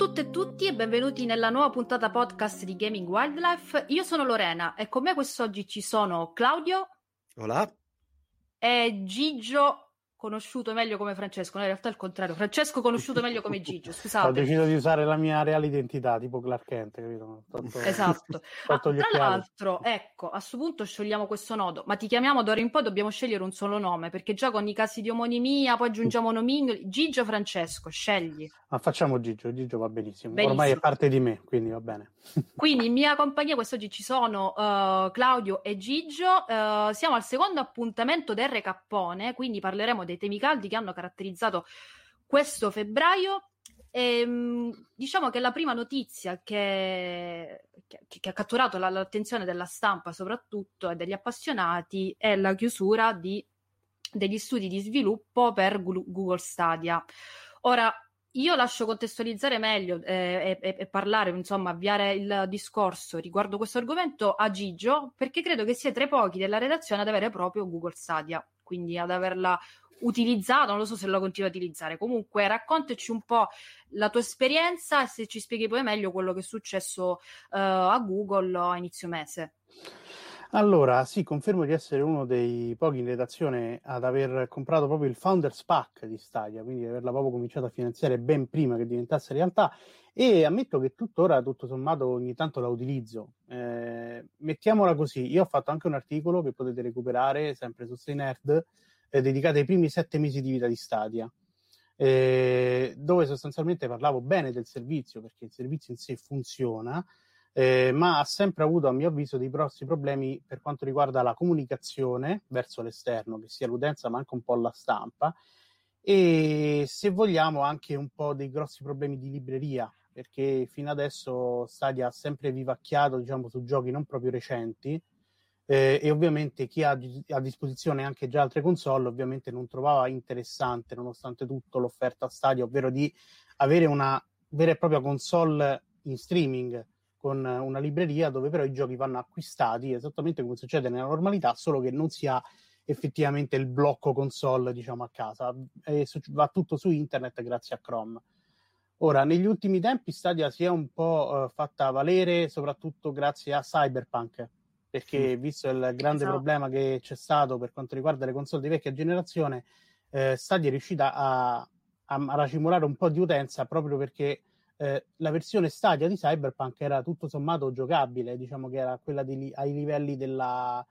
tutte e tutti e benvenuti nella nuova puntata podcast di Gaming Wildlife. Io sono Lorena e con me quest'oggi ci sono Claudio. Hola. E Gigio conosciuto meglio come Francesco, no, in realtà è il contrario. Francesco conosciuto meglio come Gigio, scusate. Ho deciso di usare la mia reale identità, tipo Clark Kent, capito? Tanto, esatto. ah, tra l'altro, ecco, a questo punto scegliamo questo nodo, ma ti chiamiamo d'ora in poi dobbiamo scegliere un solo nome, perché già con i casi di omonimia, poi aggiungiamo nomignoli, Gigio Francesco, scegli. Ma facciamo Gigio, Gigio va benissimo. benissimo. Ormai è parte di me, quindi va bene. quindi in mia compagnia quest'oggi ci sono uh, Claudio e Gigio, uh, siamo al secondo appuntamento del Recappone, quindi parleremo dei temi caldi che hanno caratterizzato questo febbraio. E, ehm, diciamo che la prima notizia che, che, che ha catturato la, l'attenzione della stampa soprattutto e degli appassionati è la chiusura di, degli studi di sviluppo per Google Stadia. Ora, io lascio contestualizzare meglio eh, e, e, parlare, insomma, avviare il discorso riguardo questo argomento a Gigio, perché credo che sia tra i pochi della redazione ad avere proprio Google Stadia, quindi ad averla utilizzato, non lo so se lo continua a utilizzare. Comunque, raccontaci un po' la tua esperienza e se ci spieghi poi meglio quello che è successo uh, a Google a inizio mese. Allora, sì, confermo di essere uno dei pochi in redazione ad aver comprato proprio il Founders Pack di Stadia, quindi di averla proprio cominciato a finanziare ben prima che diventasse realtà e ammetto che tuttora, tutto sommato, ogni tanto la utilizzo. Eh, mettiamola così, io ho fatto anche un articolo che potete recuperare sempre su Stay Nerd, eh, dedicato ai primi sette mesi di vita di Stadia. Eh, dove sostanzialmente parlavo bene del servizio perché il servizio in sé funziona, eh, ma ha sempre avuto, a mio avviso, dei grossi problemi per quanto riguarda la comunicazione verso l'esterno, che sia l'utenza ma anche un po' la stampa, e se vogliamo anche un po' dei grossi problemi di libreria, perché fino adesso Stadia ha sempre vivacchiato diciamo, su giochi non proprio recenti, eh, e ovviamente chi ha a disposizione anche già altre console ovviamente non trovava interessante nonostante tutto l'offerta Stadia, ovvero di avere una vera e propria console in streaming con una libreria dove però i giochi vanno acquistati esattamente come succede nella normalità, solo che non si ha effettivamente il blocco console diciamo a casa e va tutto su internet grazie a Chrome. Ora, negli ultimi tempi Stadia si è un po' uh, fatta valere soprattutto grazie a Cyberpunk, perché mm. visto il grande esatto. problema che c'è stato per quanto riguarda le console di vecchia generazione, eh, Stadia è riuscita a, a, a racimolare un po' di utenza proprio perché eh, la versione Stadia di Cyberpunk era tutto sommato giocabile, diciamo che era quella di, ai livelli della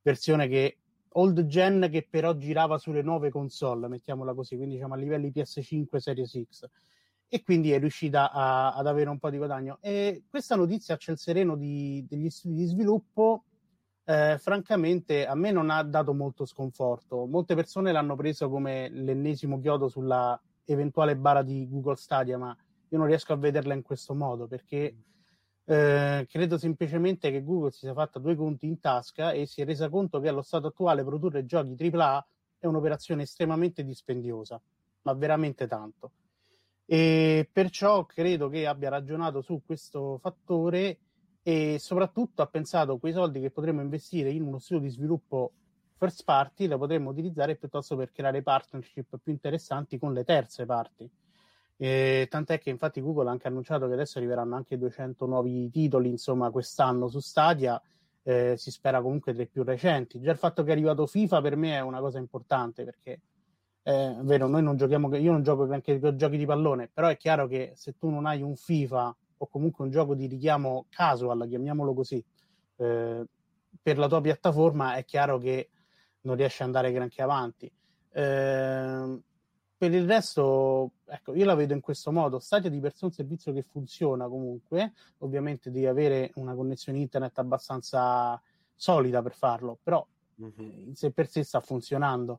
versione che old gen che però girava sulle nuove console, mettiamola così, quindi diciamo a livelli PS5 Series X e quindi è riuscita a, ad avere un po' di guadagno. E questa notizia c'è il sereno di, degli studi di sviluppo, eh, francamente a me non ha dato molto sconforto. Molte persone l'hanno preso come l'ennesimo chiodo sulla eventuale bara di Google Stadia, ma io non riesco a vederla in questo modo perché eh, credo semplicemente che Google si sia fatta due conti in tasca e si è resa conto che allo stato attuale produrre giochi AAA è un'operazione estremamente dispendiosa, ma veramente tanto. E perciò credo che abbia ragionato su questo fattore e soprattutto ha pensato quei soldi che potremmo investire in uno studio di sviluppo first party, la potremmo utilizzare piuttosto per creare partnership più interessanti con le terze parti e tant'è che infatti Google ha anche annunciato che adesso arriveranno anche 200 nuovi titoli, insomma, quest'anno su Stadia. Eh, si spera comunque dei più recenti. Già il fatto che è arrivato FIFA per me è una cosa importante perché eh, è vero, noi non giochiamo, io non gioco neanche con giochi di pallone, però è chiaro che se tu non hai un FIFA o comunque un gioco di richiamo casual, chiamiamolo così, eh, per la tua piattaforma è chiaro che non riesci ad andare granché avanti. Eh, per il resto, ecco, io la vedo in questo modo. Stadia di per sé è un servizio che funziona comunque, ovviamente devi avere una connessione internet abbastanza solida per farlo, però mm-hmm. in sé per sé sta funzionando.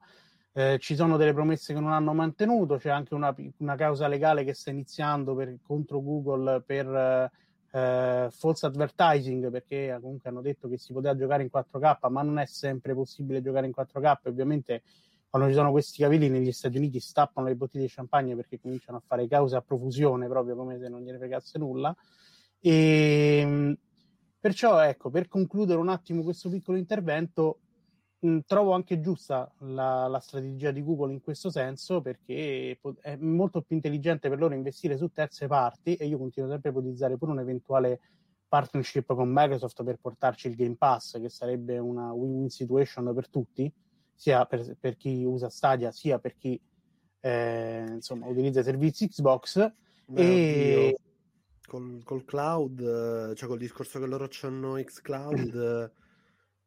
Eh, ci sono delle promesse che non hanno mantenuto, c'è anche una, una causa legale che sta iniziando per, contro Google per eh, false advertising, perché comunque hanno detto che si poteva giocare in 4K, ma non è sempre possibile giocare in 4K, ovviamente quando ci sono questi capelli negli Stati Uniti stappano le bottiglie di champagne perché cominciano a fare cause a profusione proprio come se non gliene fregasse nulla. E perciò ecco per concludere un attimo questo piccolo intervento mh, trovo anche giusta la, la, strategia di Google in questo senso perché è molto più intelligente per loro investire su terze parti e io continuo sempre a ipotizzare pure un'eventuale partnership con Microsoft per portarci il Game Pass, che sarebbe una win-win situation per tutti, sia per, per chi usa Stadia, sia per chi eh, insomma, utilizza i servizi Xbox. Beh, e... Col, col, cloud, cioè col discorso che loro hanno Xcloud,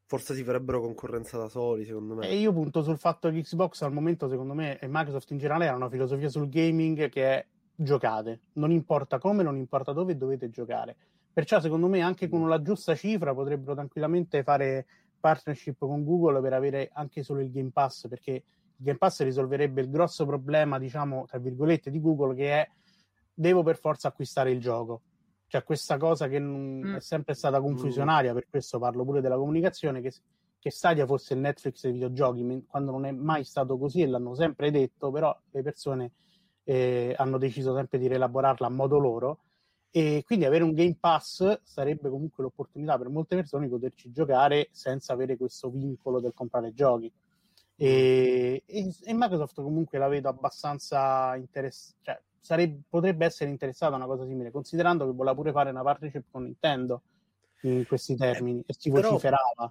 forse si farebbero concorrenza da soli, secondo me. E io punto sul fatto che Xbox al momento, secondo me, e Microsoft in generale hanno una filosofia sul gaming che è giocate, non importa come, non importa dove dovete giocare Perciò, secondo me, anche con la giusta cifra potrebbero tranquillamente fare partnership con Google per avere anche solo il Game Pass, perché il Game Pass risolverebbe il grosso problema, diciamo, tra virgolette, di Google, che è devo per forza acquistare il gioco. Cioè, questa cosa che mm. è sempre stata confusionaria, per questo parlo pure della comunicazione, che, che Stadia fosse il Netflix dei videogiochi, quando non è mai stato così e l'hanno sempre detto, però le persone eh, hanno deciso sempre di rielaborarla a modo loro e quindi avere un Game Pass sarebbe comunque l'opportunità per molte persone di poterci giocare senza avere questo vincolo del comprare giochi. E, e, e Microsoft comunque la vedo abbastanza interessata, cioè sarebbe, potrebbe essere interessata a una cosa simile, considerando che voleva pure fare una partnership con Nintendo in questi termini eh, e si vociferava.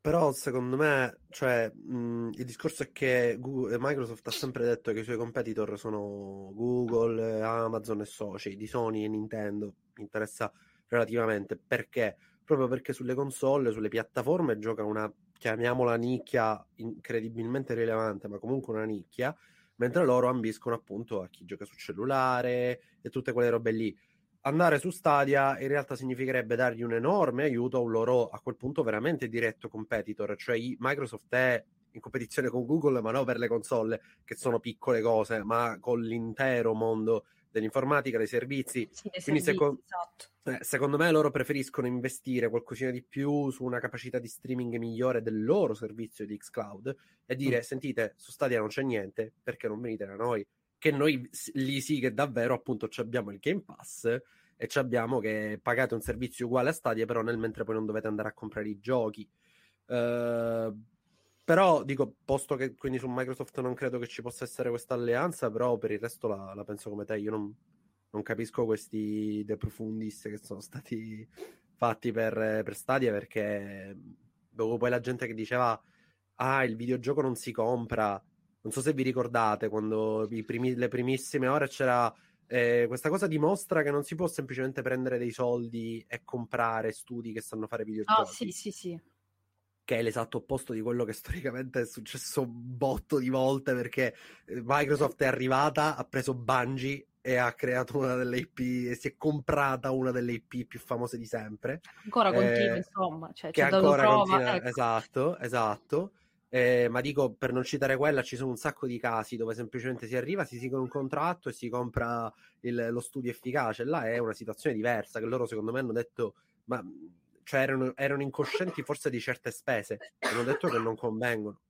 Però secondo me, cioè, mh, il discorso è che Google, eh, Microsoft ha sempre detto che i suoi competitor sono Google, Amazon e soci, di Sony e Nintendo, mi interessa relativamente. Perché? Proprio perché sulle console, sulle piattaforme gioca una, chiamiamola nicchia, incredibilmente rilevante, ma comunque una nicchia, mentre loro ambiscono appunto a chi gioca su cellulare e tutte quelle robe lì andare su Stadia in realtà significherebbe dargli un enorme aiuto a un loro a quel punto veramente diretto competitor, cioè Microsoft è in competizione con Google, ma non per le console che sono piccole cose, ma con l'intero mondo dell'informatica, dei servizi. Sì, dei Quindi servizi, seco- esatto. Eh, secondo me loro preferiscono investire qualcosina di più su una capacità di streaming migliore del loro servizio di xCloud e dire mm. sentite, su Stadia non c'è niente, perché non venite da noi? che noi lì sì che davvero appunto abbiamo il Game Pass e abbiamo che pagate un servizio uguale a Stadia, però nel mentre poi non dovete andare a comprare i giochi. Uh, però dico, posto che quindi su Microsoft non credo che ci possa essere questa alleanza, però per il resto la, la penso come te. Io non, non, capisco questi De Profundis che sono stati fatti per, per Stadia perché dopo poi la gente che diceva ah il videogioco non si compra non so se vi ricordate quando primi, le primissime ore c'era eh, questa cosa dimostra che non si può semplicemente prendere dei soldi e comprare studi che sanno fare videogiochi. Ah, sì, sì, sì. Che è l'esatto opposto di quello che storicamente è successo un botto di volte perché eh, Microsoft è arrivata, ha preso Bungie e ha creato una delle IP e si è comprata una delle IP più famose di sempre. Ancora continua, eh, insomma. Cioè, che ancora prova, continua, ecco. esatto, esatto. Eh, ma dico per non citare quella, ci sono un sacco di casi dove semplicemente si arriva, si sigla un contratto e si compra il, lo studio efficace. Là è una situazione diversa che loro, secondo me, hanno detto, ma cioè erano, erano incoscienti forse di certe spese. Hanno detto che non convengono.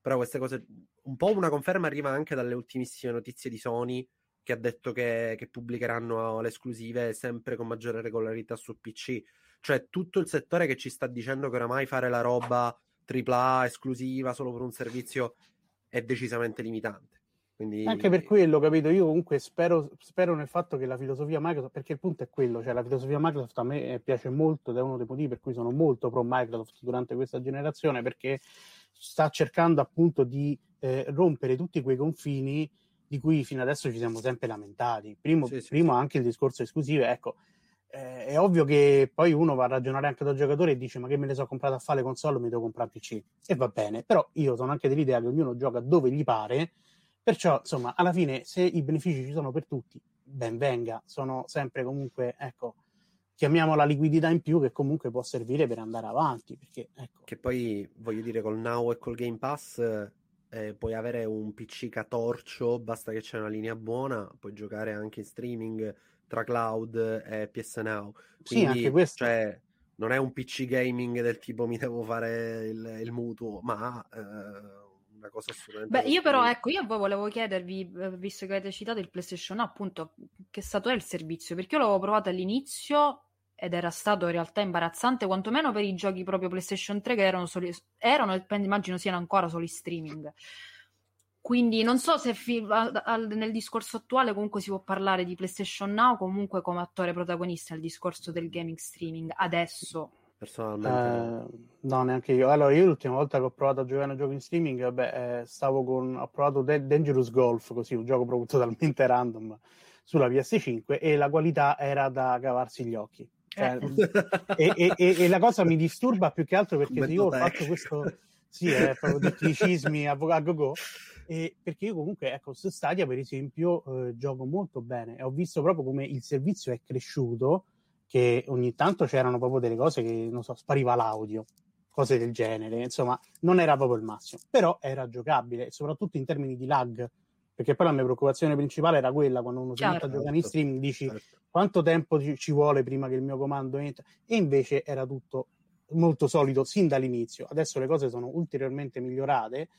Però queste cose, un po' una conferma arriva anche dalle ultimissime notizie di Sony che ha detto che, che pubblicheranno le esclusive sempre con maggiore regolarità su PC. Cioè tutto il settore che ci sta dicendo che oramai fare la roba AAA esclusiva solo per un servizio è decisamente limitante. Quindi... Anche per quello, capito? Io comunque spero, spero, nel fatto che la filosofia Microsoft, perché il punto è quello, cioè la filosofia Microsoft a me piace molto ed è uno dei motivi per cui sono molto pro Microsoft durante questa generazione, perché sta cercando appunto di eh, rompere tutti quei confini di cui fino adesso ci siamo sempre lamentati. Primo, sì, sì, primo sì. anche il discorso esclusive, ecco, eh, è ovvio che poi uno va a ragionare anche da giocatore e dice ma che me le sono comprate a fare le console mi devo comprare PC e va bene però io sono anche dell'idea che ognuno gioca dove gli pare perciò insomma alla fine se i benefici ci sono per tutti ben venga sono sempre comunque ecco chiamiamola liquidità in più che comunque può servire per andare avanti perché ecco che poi voglio dire col Now e col Game Pass eh, puoi avere un PC catorcio basta che c'è una linea buona puoi giocare anche in streaming tra cloud e PS Now. Quindi, sì, anche questo. Cioè, non è un PC gaming del tipo mi devo fare il, il mutuo, ma eh, una cosa assolutamente. Beh, io però, ecco, io poi volevo chiedervi, eh, visto che avete citato il PlayStation, appunto, che stato è il servizio? Perché io l'avevo provato all'inizio ed era stato in realtà imbarazzante, quantomeno per i giochi proprio PlayStation 3 che erano, soli, erano e immagino siano ancora solo streaming. Quindi non so se fi- nel discorso attuale comunque si può parlare di PlayStation Now comunque come attore protagonista nel discorso del gaming streaming adesso. Personalmente eh, no, neanche io. Allora, io l'ultima volta che ho provato a giocare a giochi in streaming, vabbè, eh, stavo con ho provato De- Dangerous Golf, così un gioco proprio totalmente random sulla PS5 e la qualità era da cavarsi gli occhi. Cioè, eh. e, e, e, la cosa mi disturba più che altro perché se io ho fatto questo sì, è proprio tecnicismi a, a go-go e perché io comunque, ecco, su Stadia per esempio eh, gioco molto bene e ho visto proprio come il servizio è cresciuto, che ogni tanto c'erano proprio delle cose che, non so, spariva l'audio, cose del genere, insomma, non era proprio il massimo, però era giocabile, soprattutto in termini di lag, perché poi la mia preoccupazione principale era quella, quando uno certo. si mette a giocare in certo. streaming, dici certo. quanto tempo ci, ci vuole prima che il mio comando entra, e invece era tutto molto solido sin dall'inizio, adesso le cose sono ulteriormente migliorate,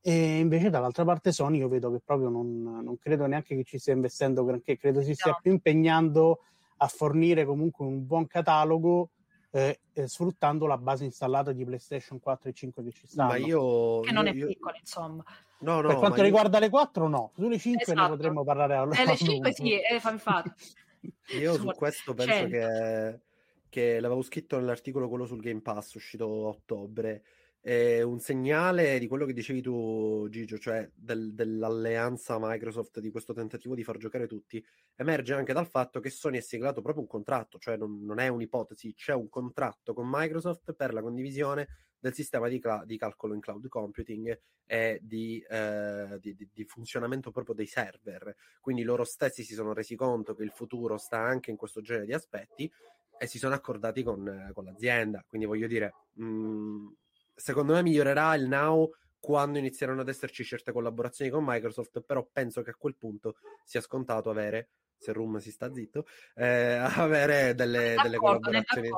e invece dall'altra parte Sony io vedo che proprio non, non credo neanche che ci stia investendo granché, credo si stia no. più impegnando a fornire comunque un buon catalogo eh, eh, sfruttando la base installata di PlayStation 4 e 5 che ci stanno. Ma io, che non io, è piccola, insomma. No, no, per quanto riguarda io... le 4 no, sulle 5 esatto. ne potremmo parlare a eh, Le 5 sì, eh, infatti. io su questo penso che, che l'avevo scritto nell'articolo quello sul Game Pass uscito a ottobre. È un segnale di quello che dicevi tu, Gigio, cioè del, dell'alleanza Microsoft, di questo tentativo di far giocare tutti, emerge anche dal fatto che Sony ha siglato proprio un contratto, cioè non, non è un'ipotesi, c'è un contratto con Microsoft per la condivisione del sistema di, cl- di calcolo in cloud computing e di, eh, di, di, funzionamento proprio dei server. Quindi loro stessi si sono resi conto che il futuro sta anche in questo genere di aspetti e si sono accordati con, con l'azienda. Quindi voglio dire, mh, mm, secondo me migliorerà il now quando inizieranno ad esserci certe collaborazioni con Microsoft, però penso che a quel punto sia scontato avere, se Room si sta zitto, eh, avere delle, delle collaborazioni.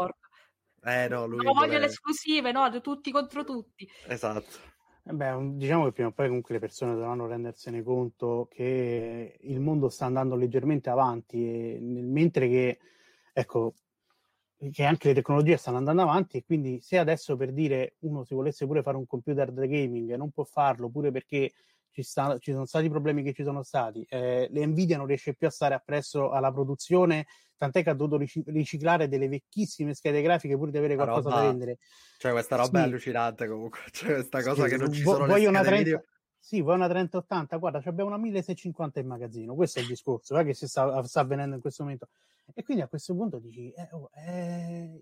Eh no, lui non voglio le esclusive, no, tutti contro tutti. Esatto. Eh beh, diciamo che prima o poi comunque le persone dovranno rendersene conto che il mondo sta andando leggermente avanti e nel, mentre che ecco che anche le tecnologie stanno andando avanti e quindi se adesso per dire uno si volesse pure fare un computer da gaming non può farlo pure perché ci, sta, ci sono stati i problemi che ci sono stati, eh, le Nvidia non riesce più a stare appresso alla produzione, tant'è che ha dovuto riciclare delle vecchissime schede grafiche pur di avere qualcosa roba, da vendere. Cioè questa roba sì. è allucinante comunque, cioè questa cosa sì, che non ci sono le schede 30... video. Sì, vuoi una 3080? Guarda, abbiamo una 1650 in magazzino. Questo è il discorso eh, che si sta, sta, avvenendo in questo momento. E quindi a questo punto dici, eh, oh, eh,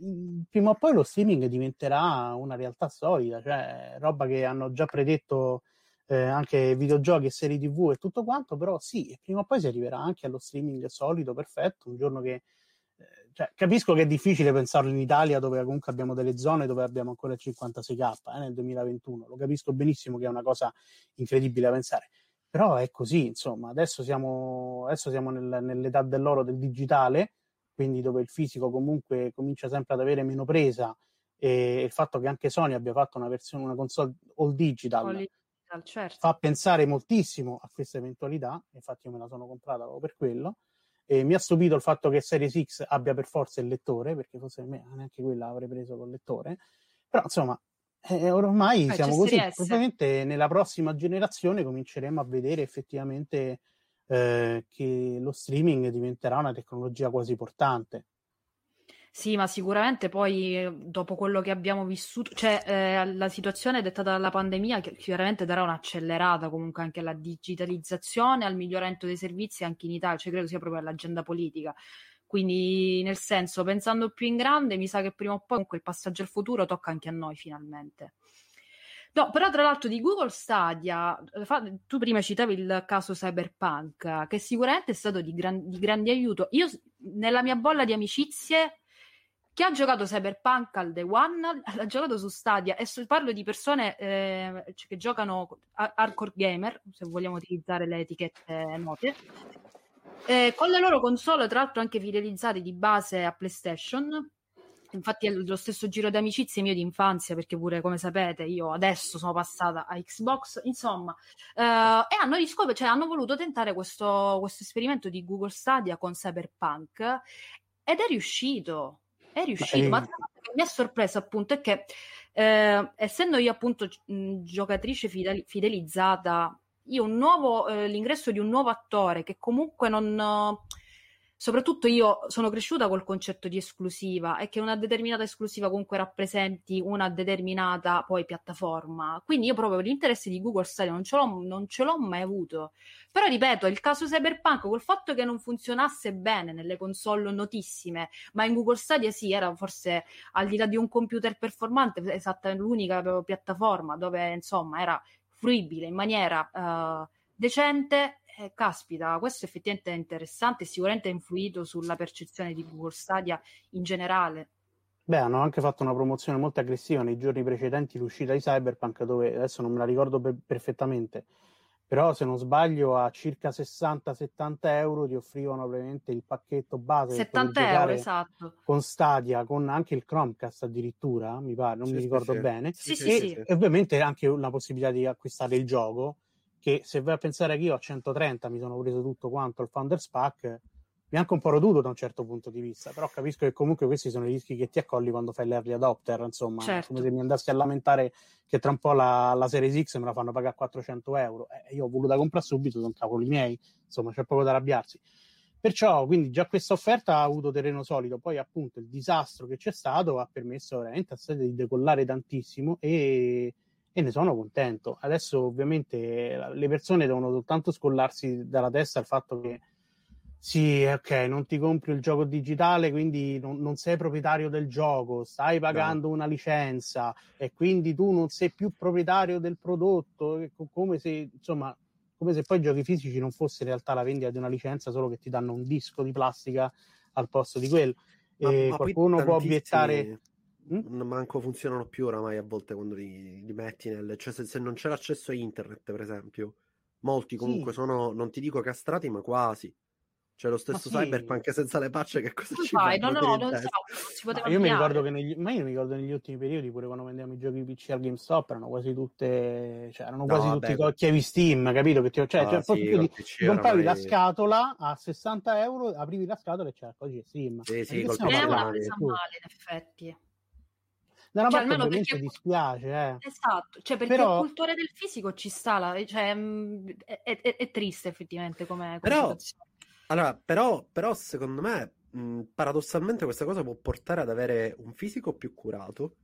prima o poi lo streaming diventerà una realtà solida, cioè roba che hanno già predetto eh, anche videogiochi e serie TV e tutto quanto, però sì, prima o poi si arriverà anche allo streaming solido, perfetto, un giorno che cioè, capisco che è difficile pensarlo in Italia dove comunque abbiamo delle zone dove abbiamo ancora il 56k eh, nel 2021, lo capisco benissimo che è una cosa incredibile da pensare, però è così, insomma, adesso siamo, adesso siamo nel, nell'età dell'oro del digitale, quindi dove il fisico comunque comincia sempre ad avere meno presa e il fatto che anche Sony abbia fatto una versione, una console all digital, all digital certo. fa pensare moltissimo a questa eventualità, infatti io me la sono comprata proprio per quello, e mi ha stupito il fatto che Series X abbia per forza il lettore, perché forse me neanche quella avrei preso col lettore, però insomma eh, ormai eh, siamo così, probabilmente nella prossima generazione cominceremo a vedere effettivamente eh, che lo streaming diventerà una tecnologia quasi portante. Sì, ma sicuramente poi dopo quello che abbiamo vissuto, cioè eh, la situazione dettata dalla pandemia che chiaramente darà un'accelerata comunque anche alla digitalizzazione, al miglioramento dei servizi anche in Italia, cioè credo sia proprio l'agenda politica. Quindi, nel senso, pensando più in grande, mi sa che prima o poi comunque il passaggio al futuro tocca anche a noi finalmente. No, però tra l'altro di Google Stadia, eh, tu prima citavi il caso Cyberpunk, che sicuramente è stato di, gran, di grande aiuto. Io nella mia bolla di amicizie chi ha giocato Cyberpunk al Day One l'ha giocato su Stadia e so, parlo di persone eh, che giocano hardcore gamer, se vogliamo utilizzare le etichette note, eh, con le loro console, tra l'altro anche fidelizzate di base a PlayStation. Infatti è lo stesso giro di amicizie mio di infanzia, perché pure, come sapete, io adesso sono passata a Xbox, insomma, eh, e hanno, riscop- cioè, hanno voluto tentare questo, questo esperimento di Google Stadia con Cyberpunk ed è riuscito È riuscito, ma, ma mi ha sorpreso appunto è che eh, essendo io appunto mh, giocatrice fidel- fidelizzata, io un nuovo, eh, l'ingresso di un nuovo attore che comunque non soprattutto io sono cresciuta col concetto di esclusiva e che una determinata esclusiva comunque rappresenti una determinata poi piattaforma. Quindi io proprio l'interesse di Google Stadia non ce l'ho, non ce l'ho mai avuto. Però ripeto, il caso Cyberpunk, col fatto che non funzionasse bene nelle console notissime, ma in Google Stadia sì, era forse al di là di un computer performante, esatta l'unica piattaforma dove insomma era fruibile in maniera uh, decente eh, caspita, questo effettivamente è interessante e sicuramente ha influito sulla percezione di Google Stadia in generale. Beh, hanno anche fatto una promozione molto aggressiva nei giorni precedenti l'uscita di Cyberpunk, dove adesso non me la ricordo per- perfettamente, però se non sbaglio a circa 60-70 euro ti offrivano praticamente il pacchetto base 70 euro esatto con Stadia con anche il Chromecast addirittura mi pare non sì, mi ricordo sì. bene sì, e, e, ovviamente anche la possibilità di acquistare il gioco che se vai a pensare che io a 130 mi sono preso tutto quanto il Founders Pack, mi ha anche un po' roduto da un certo punto di vista, però capisco che comunque questi sono i rischi che ti accolli quando fai l'early adopter, insomma, certo. come se mi andassi a lamentare che tra un po' la, la Series X me la fanno pagare 400 euro, eh, io ho voluto comprare subito, sono cavoli miei, insomma, c'è poco da arrabbiarsi. Perciò, quindi, già questa offerta ha avuto terreno solido. Poi, appunto, il disastro che c'è stato ha permesso veramente a Stadia di decollare tantissimo e e ne sono contento. Adesso ovviamente le persone devono soltanto scollarsi dalla testa il fatto che sì, ok, non ti compri il gioco digitale, quindi non, non sei proprietario del gioco, stai pagando no. una licenza e quindi tu non sei più proprietario del prodotto, come se, insomma, come se poi i giochi fisici non fosse in realtà la vendita di una licenza, solo che ti danno un disco di plastica al posto di quello. Ma, e ma qualcuno può obiettare Mm? manco funzionano più oramai a volte quando li, li metti nel... Cioè se, se, non c'è l'accesso a internet, per esempio, molti comunque sì. sono, non ti dico castrati, ma quasi. Cioè lo stesso sì. Cyberpunk senza le patch che cosa ci fai? No, no, no, non so, si poteva io mi ricordo che negli, ma io mi ricordo negli ultimi periodi, pure quando vendevamo i giochi PC al GameStop, erano quasi tutte, cioè erano quasi no, tutti vabbè, chiavi Steam, capito? Che ti, cioè, ah, cioè, sì, ti, compravi la scatola a 60 euro, aprivi la scatola e c'era codice Steam. Sì, sì, col è una presa male, in effetti. Da una cioè, parte ovviamente perché... dispiace, eh. Esatto, cioè perché Però... il cultore del fisico ci sta, la... cioè, mm, è, è, è, triste effettivamente come, Però... Allora, però, però secondo me mh, paradossalmente questa cosa può portare ad avere un fisico più curato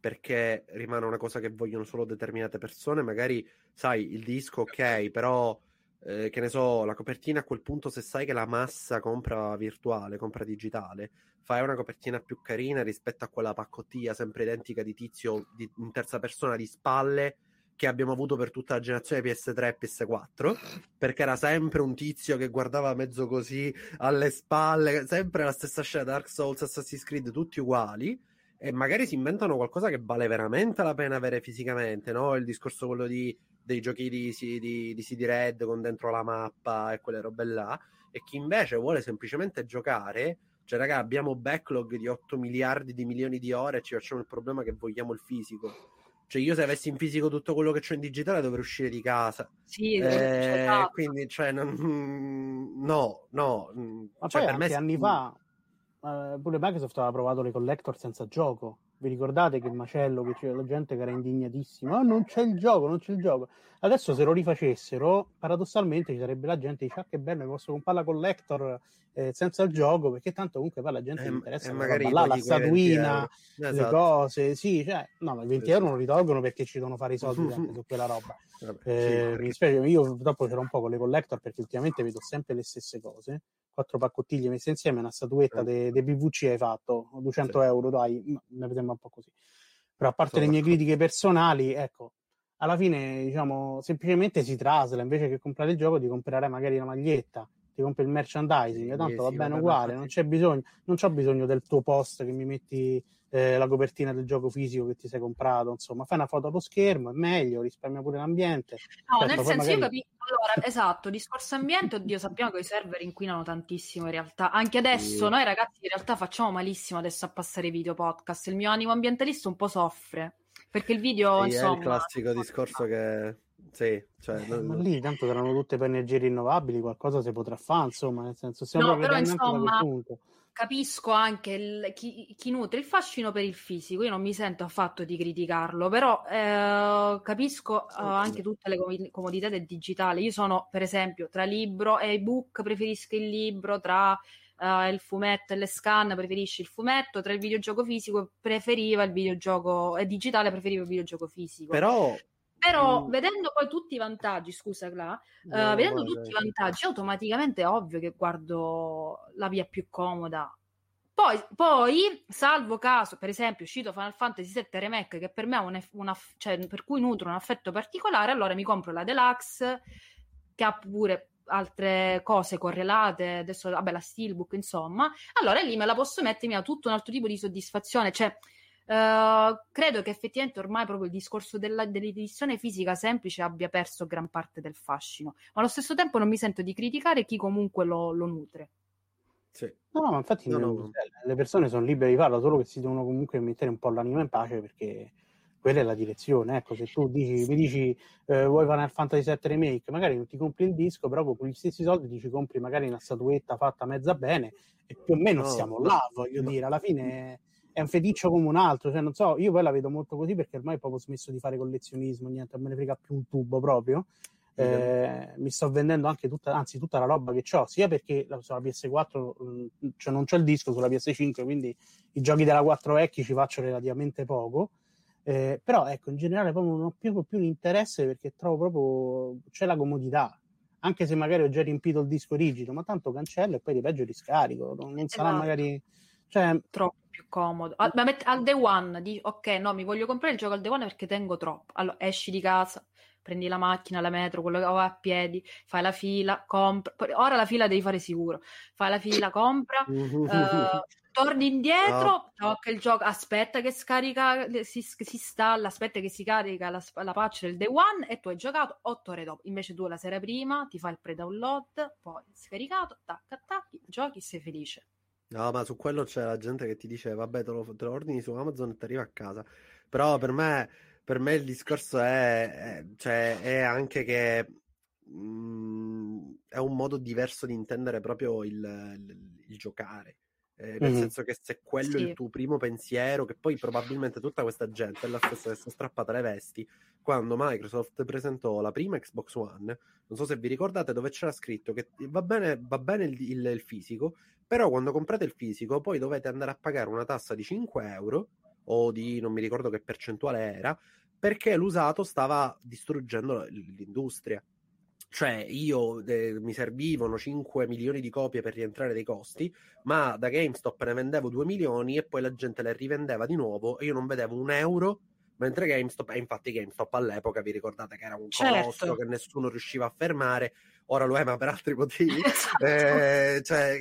perché rimane una cosa che vogliono solo determinate persone, magari sai il disco ok, però eh, che ne so, la copertina a quel punto se sai che la massa compra virtuale, compra digitale, fai una copertina più carina rispetto a quella paccottiglia sempre identica di tizio di, in terza persona di spalle che abbiamo avuto per tutta la generazione PS3 e PS4, perché era sempre un tizio che guardava mezzo così alle spalle, sempre la stessa scena Dark Souls, Assassin's Creed, tutti uguali, e magari si inventano qualcosa che vale veramente la pena avere fisicamente, no? Il discorso quello di, dei giochi di, di, di CD Red con dentro la mappa e quelle robe là, e chi invece vuole semplicemente giocare cioè, raga, abbiamo backlog di 8 miliardi di milioni di ore e ci facciamo il problema che vogliamo il fisico. Cioè, io se avessi in fisico tutto quello che ho in digitale dovrei uscire di casa. Sì, eh, esatto. quindi, cioè, non, no, no. Ma cioè, poi per me anni fa uh, pure Microsoft aveva provato le collector senza gioco. Vi ricordate che il macello, che c'era la gente che era indignatissima, oh, non c'è il gioco, non c'è il gioco. Adesso se lo rifacessero, paradossalmente ci sarebbe la gente che dice, ah che bello, mi posso comprare la collector eh, senza il gioco, perché tanto comunque poi la gente eh, interessa magari là, la statuina, esatto. le cose, sì, cioè, no, ma i 20 euro non li tolgono perché ci devono fare i soldi su quella roba. Vabbè, eh, sì, io purtroppo c'ero un po' con le collector perché ultimamente vedo sempre le stesse cose quattro paccottiglie messe insieme, una statuetta dei de PVC hai fatto, 200 sì. euro, dai, mi sembra un po' così. Però a parte Sono le mie critiche personali, ecco, alla fine, diciamo, semplicemente si trasla, invece che comprare il gioco, di comprare magari una maglietta, ti compri il merchandising, tanto sì, va bene uguale, non c'è bisogno, non c'ho bisogno del tuo post che mi metti eh, la copertina del gioco fisico che ti sei comprato, insomma, fai una foto allo schermo, è meglio, risparmia pure l'ambiente. No, certo, nel senso magari... io capisco, allora, esatto, discorso ambiente, oddio, sappiamo che i server inquinano tantissimo in realtà, anche adesso sì. noi ragazzi in realtà facciamo malissimo adesso a passare video podcast, il mio animo ambientalista un po' soffre, perché il video, sì, insomma... È il classico discorso che... Sì, cioè, eh, ma lì tanto saranno tutte per energie rinnovabili, qualcosa si potrà fare, insomma, nel senso siamo no, però insomma, capisco anche il, chi, chi, nutre il fascino per il fisico, io non mi sento affatto di criticarlo, però eh, capisco uh, anche tutte le com- comodità del digitale. Io sono, per esempio, tra libro e ebook preferisco il libro, tra uh, il fumetto e le scan preferisci il fumetto, tra il videogioco fisico preferiva il videogioco e digitale preferiva il videogioco fisico. Però però mm. vedendo poi tutti i vantaggi, scusa Cla, no, uh, vedendo tutti i vantaggi, automaticamente è ovvio che guardo la via più comoda. Poi, poi, salvo caso, per esempio, uscito Final Fantasy VII Remake, che per me è una, una, cioè, per cui nutro un affetto particolare, allora mi compro la Deluxe, che ha pure altre cose correlate, adesso, vabbè, la Steelbook, insomma, allora lì me la posso mettermi a tutto un altro tipo di soddisfazione, cioè Uh, credo che effettivamente ormai proprio il discorso della, dell'edizione fisica semplice abbia perso gran parte del fascino, ma allo stesso tempo non mi sento di criticare chi comunque lo, lo nutre. Sì. No, no, ma infatti no, no. le persone sono libere di farlo, solo che si devono comunque mettere un po' l'anima in pace perché quella è la direzione. Ecco, se tu dici, mi dici eh, vuoi Final Fantasy VII Remake, magari non ti compri il disco, però con gli stessi soldi ti ci compri magari una statuetta fatta mezza bene e più o meno no, siamo là, voglio dire, alla fine è un feticcio come un altro, cioè non so, io poi la vedo molto così perché ormai ho proprio smesso di fare collezionismo, niente, non me ne frega più un tubo proprio. Eh, mi sto vendendo anche tutta, anzi, tutta la roba che ho, sia perché sulla PS4 mm, cioè non c'è il disco sulla PS5, quindi i giochi della 4 vecchi ci faccio relativamente poco. Eh, però ecco, in generale proprio non ho più, più l'interesse perché trovo proprio c'è la comodità. Anche se magari ho già riempito il disco rigido, ma tanto cancello e poi di peggio riscarico. Non, non sarà esatto. magari. Cioè, troppo più comodo. Al, ah, al day one, di, ok, no, mi voglio comprare il gioco al day one perché tengo troppo. Allora, esci di casa, prendi la macchina, la metro, quello che va a piedi, fai la fila, compra. Ora la fila devi fare sicuro. Fai la fila, compra, uh, torni indietro, no. tocca il gioco, aspetta che scarica, si, si installa, aspetta che si carica la, la patch del day one e tu hai giocato otto ore dopo. Invece tu la sera prima ti fai il pre-download, poi scaricato, tac, attacchi, giochi, sei felice. No, ma su quello c'è la gente che ti dice, vabbè, te lo, te lo ordini su Amazon e ti arriva a casa. Però per me, per me il discorso è, è, cioè, è anche che mh, mm, è un modo diverso di intendere proprio il, il, il giocare. Eh, nel mm-hmm. senso che se quello sì. è il tuo primo pensiero, che poi probabilmente tutta questa gente è la stessa che si è strappata le vesti quando Microsoft presentò la prima Xbox One. Non so se vi ricordate dove c'era scritto che va bene, va bene il, il, il fisico, però quando comprate il fisico poi dovete andare a pagare una tassa di 5 euro o di non mi ricordo che percentuale era, perché l'usato stava distruggendo l'industria. Cioè, io eh, mi servivano 5 milioni di copie per rientrare dei costi, ma da GameStop ne vendevo 2 milioni e poi la gente le rivendeva di nuovo e io non vedevo un euro mentre GameStop, e infatti GameStop all'epoca vi ricordate che era un colosso certo. che nessuno riusciva a fermare, ora lo è ma per altri motivi, esatto. eh, cioè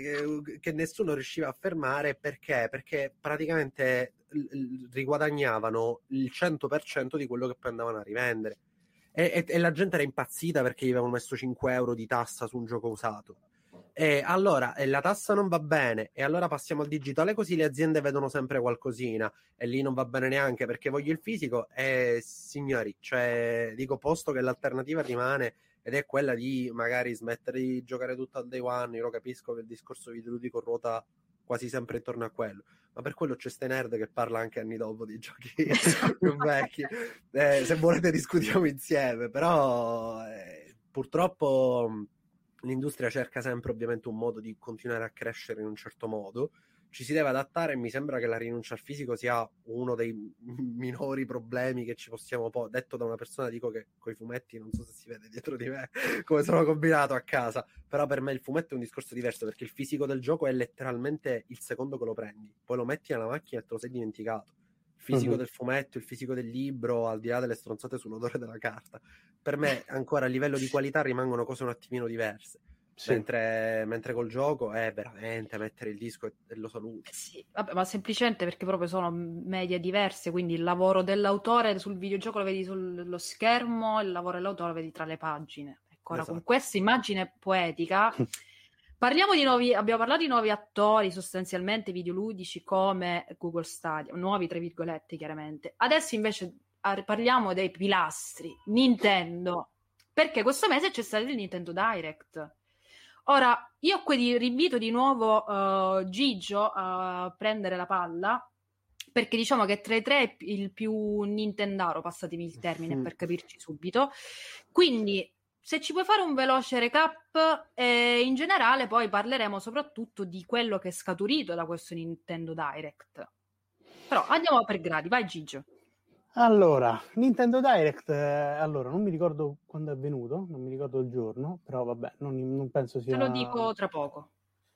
che nessuno riusciva a fermare perché? Perché praticamente riguadagnavano il 100% di quello che poi andavano a rivendere. E, e, e la gente era impazzita perché gli avevano messo 5 euro di tassa su un gioco usato. E allora e la tassa non va bene, e allora passiamo al digitale, così le aziende vedono sempre qualcosina, e lì non va bene neanche perché voglio il fisico. E signori, cioè, dico posto che l'alternativa rimane ed è quella di magari smettere di giocare tutto al day one. Io lo capisco che il discorso videoludico ruota quasi sempre intorno a quello, ma per quello c'è ste nerd che parla anche anni dopo di giochi più vecchi. Eh, se volete discutiamo insieme, però eh, purtroppo l'industria cerca sempre ovviamente un modo di continuare a crescere in un certo modo, ci si deve adattare e mi sembra che la rinuncia al fisico sia uno dei minori problemi che ci possiamo po- detto da una persona dico che con i fumetti non so se si vede dietro di me come sono combinato a casa però per me il fumetto è un discorso diverso perché il fisico del gioco è letteralmente il secondo che lo prendi poi lo metti nella macchina e te lo sei dimenticato. Il fisico uh-huh. del fumetto il fisico del libro al di là delle stronzate sull'odore della carta. Per me ancora a livello di qualità rimangono cose un attimino diverse sì. Mentre, mentre, col gioco è veramente mettere il disco e, e lo saluti. Sì, vabbè, ma semplicemente perché proprio sono medie diverse, quindi il lavoro dell'autore sul videogioco lo vedi sullo schermo, il lavoro dell'autore lo vedi tra le pagine. Ecco, ora esatto. con questa immagine poetica parliamo di nuovi, abbiamo parlato di nuovi attori sostanzialmente videoludici come Google Stadia, nuovi tra virgolette chiaramente. Adesso invece parliamo dei pilastri, Nintendo, perché questo mese c'è stato il Nintendo Direct Ora, io qui rinvito di nuovo uh, Gigio a prendere la palla perché diciamo che tra i tre è il più Nintendaro, passatemi il termine per capirci subito. Quindi, se ci puoi fare un veloce recap, eh, in generale poi parleremo soprattutto di quello che è scaturito da questo Nintendo Direct. Però andiamo per gradi, vai Gigio. Allora, Nintendo Direct, eh, allora non mi ricordo quando è avvenuto, non mi ricordo il giorno, però vabbè, non, non penso sia... Te lo dico tra poco.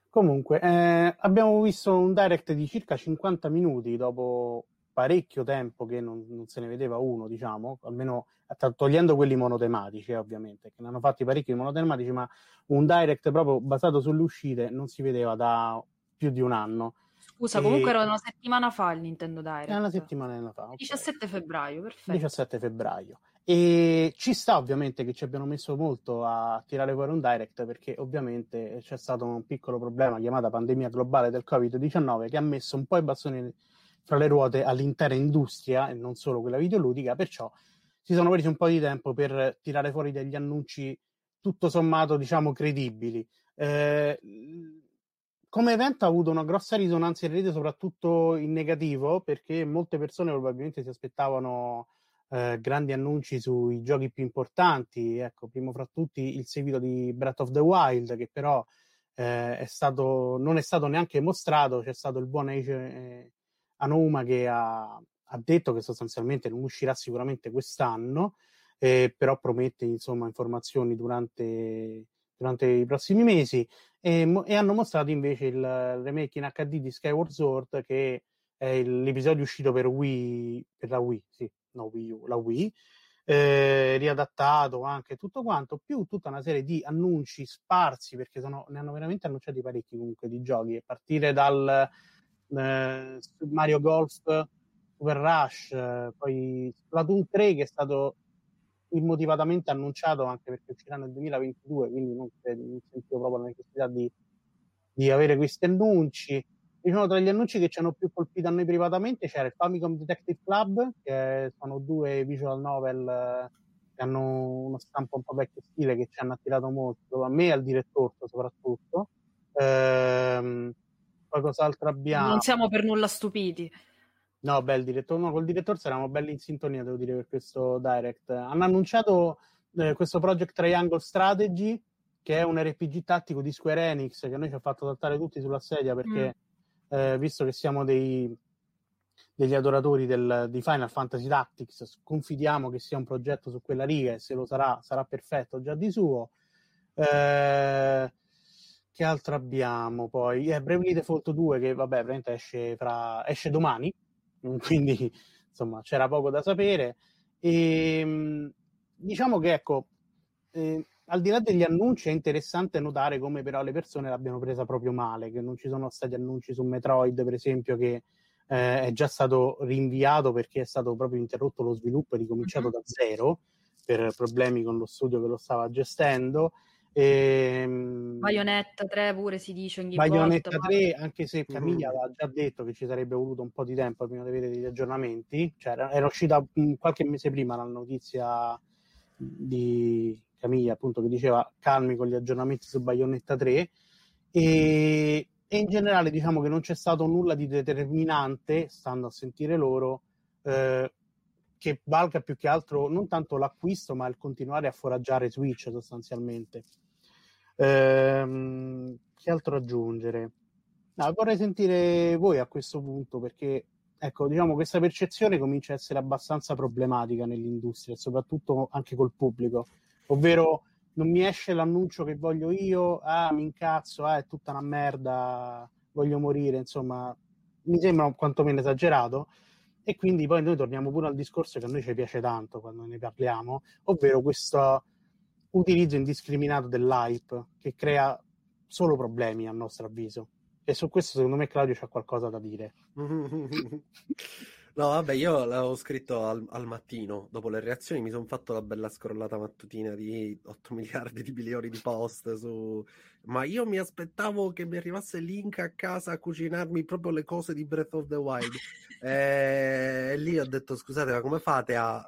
Comunque, eh, abbiamo visto un direct di circa 50 minuti dopo parecchio tempo che non, non se ne vedeva uno, diciamo, almeno togliendo quelli monotematici, eh, ovviamente, che ne hanno fatti parecchi monotematici, ma un direct proprio basato sulle uscite non si vedeva da più di un anno. Scusa, e... comunque era una settimana fa il Nintendo Direct. È una settimana fa. Okay. 17 febbraio, perfetto. 17 febbraio. E ci sta ovviamente che ci abbiano messo molto a tirare fuori un direct perché ovviamente c'è stato un piccolo problema chiamato pandemia globale del Covid-19 che ha messo un po' i bastoni fra le ruote all'intera industria e non solo quella videoludica, perciò si sono presi un po' di tempo per tirare fuori degli annunci tutto sommato diciamo credibili. Eh, come evento ha avuto una grossa risonanza in rete, soprattutto in negativo, perché molte persone probabilmente si aspettavano eh, grandi annunci sui giochi più importanti. Ecco, primo fra tutti il seguito di Breath of the Wild, che però eh, è stato, non è stato neanche mostrato. C'è stato il buon Age eh, Anoma che ha, ha, detto che sostanzialmente non uscirà sicuramente quest'anno, eh, però promette insomma informazioni durante, durante i prossimi mesi. E, e, hanno mostrato invece il remake in HD di Skyward Sword, che è l'episodio uscito per Wii, per la Wii, sì, no Wii U, la Wii, eh, riadattato anche tutto quanto, più tutta una serie di annunci sparsi, perché sono, ne hanno veramente annunciati parecchi comunque di giochi, a partire dal eh, Mario Golf Super Rush, poi Splatoon 3 che è stato immotivatamente annunciato anche perché uscirà nel 2022, quindi non, non sentivo proprio la necessità di, di avere questi annunci. Diciamo tra gli annunci che ci hanno più colpito a noi privatamente c'era il Famicom Detective Club che sono due visual novel eh, che hanno uno stampo un po' vecchio stile che ci hanno attirato molto a me e al direttore soprattutto. Ehm, poi cos'altro abbiamo? Non siamo per nulla stupiti no beh il direttore no, col direttore eravamo belli in sintonia devo dire per questo direct hanno annunciato eh, questo Project Triangle Strategy che è un RPG tattico di Square Enix che noi ci ha fatto saltare tutti sulla sedia perché mm eh, visto che siamo dei, degli adoratori del, di Final Fantasy Tactics, confidiamo che sia un progetto su quella riga e se lo sarà, sarà perfetto già di suo. Eh, che altro abbiamo poi? Eh, Bravely Default 2 che vabbè, esce, fra, esce domani, quindi insomma c'era poco da sapere. E ehm, diciamo che ecco, eh, al di là degli annunci è interessante notare come però le persone l'abbiano presa proprio male, che non ci sono stati annunci su Metroid, per esempio, che eh, è già stato rinviato perché è stato proprio interrotto lo sviluppo e ricominciato mm-hmm. da zero per problemi con lo studio che lo stava gestendo. E, ehm, Bayonetta 3 pure si dice ogni Bayonetta volta, 3 ma... anche se Camilla mm. aveva già detto che ci sarebbe voluto un po' di tempo prima di avere degli aggiornamenti cioè era, era uscita qualche mese prima la notizia di, Camilla appunto che diceva calmi con gli aggiornamenti su Bayonetta 3 e, e, in generale diciamo che non c'è stato nulla di determinante, stando a sentire loro, eh, che valga più che altro non tanto l'acquisto ma il continuare a foraggiare Switch sostanzialmente. Ehm, che altro aggiungere? No, vorrei sentire voi a questo punto perché ecco, diciamo questa percezione comincia a essere abbastanza problematica nell'industria, soprattutto anche col pubblico ovvero non mi esce l'annuncio che voglio io, ah mi incazzo, ah è tutta una merda, voglio morire, insomma, mi sembra quantomeno esagerato. E quindi poi noi torniamo pure al discorso che a noi ci piace tanto quando ne parliamo, ovvero questo utilizzo indiscriminato dell'hype che crea solo problemi a nostro avviso. E su questo secondo me Claudio c'ha qualcosa da dire. No, vabbè, io l'avevo scritto al, al mattino, dopo le reazioni mi sono fatto la bella scrollata mattutina di 8 miliardi di milioni di post su... Ma io mi aspettavo che mi arrivasse Link a casa a cucinarmi proprio le cose di Breath of the Wild. e lì ho detto, scusate, ma come fate a...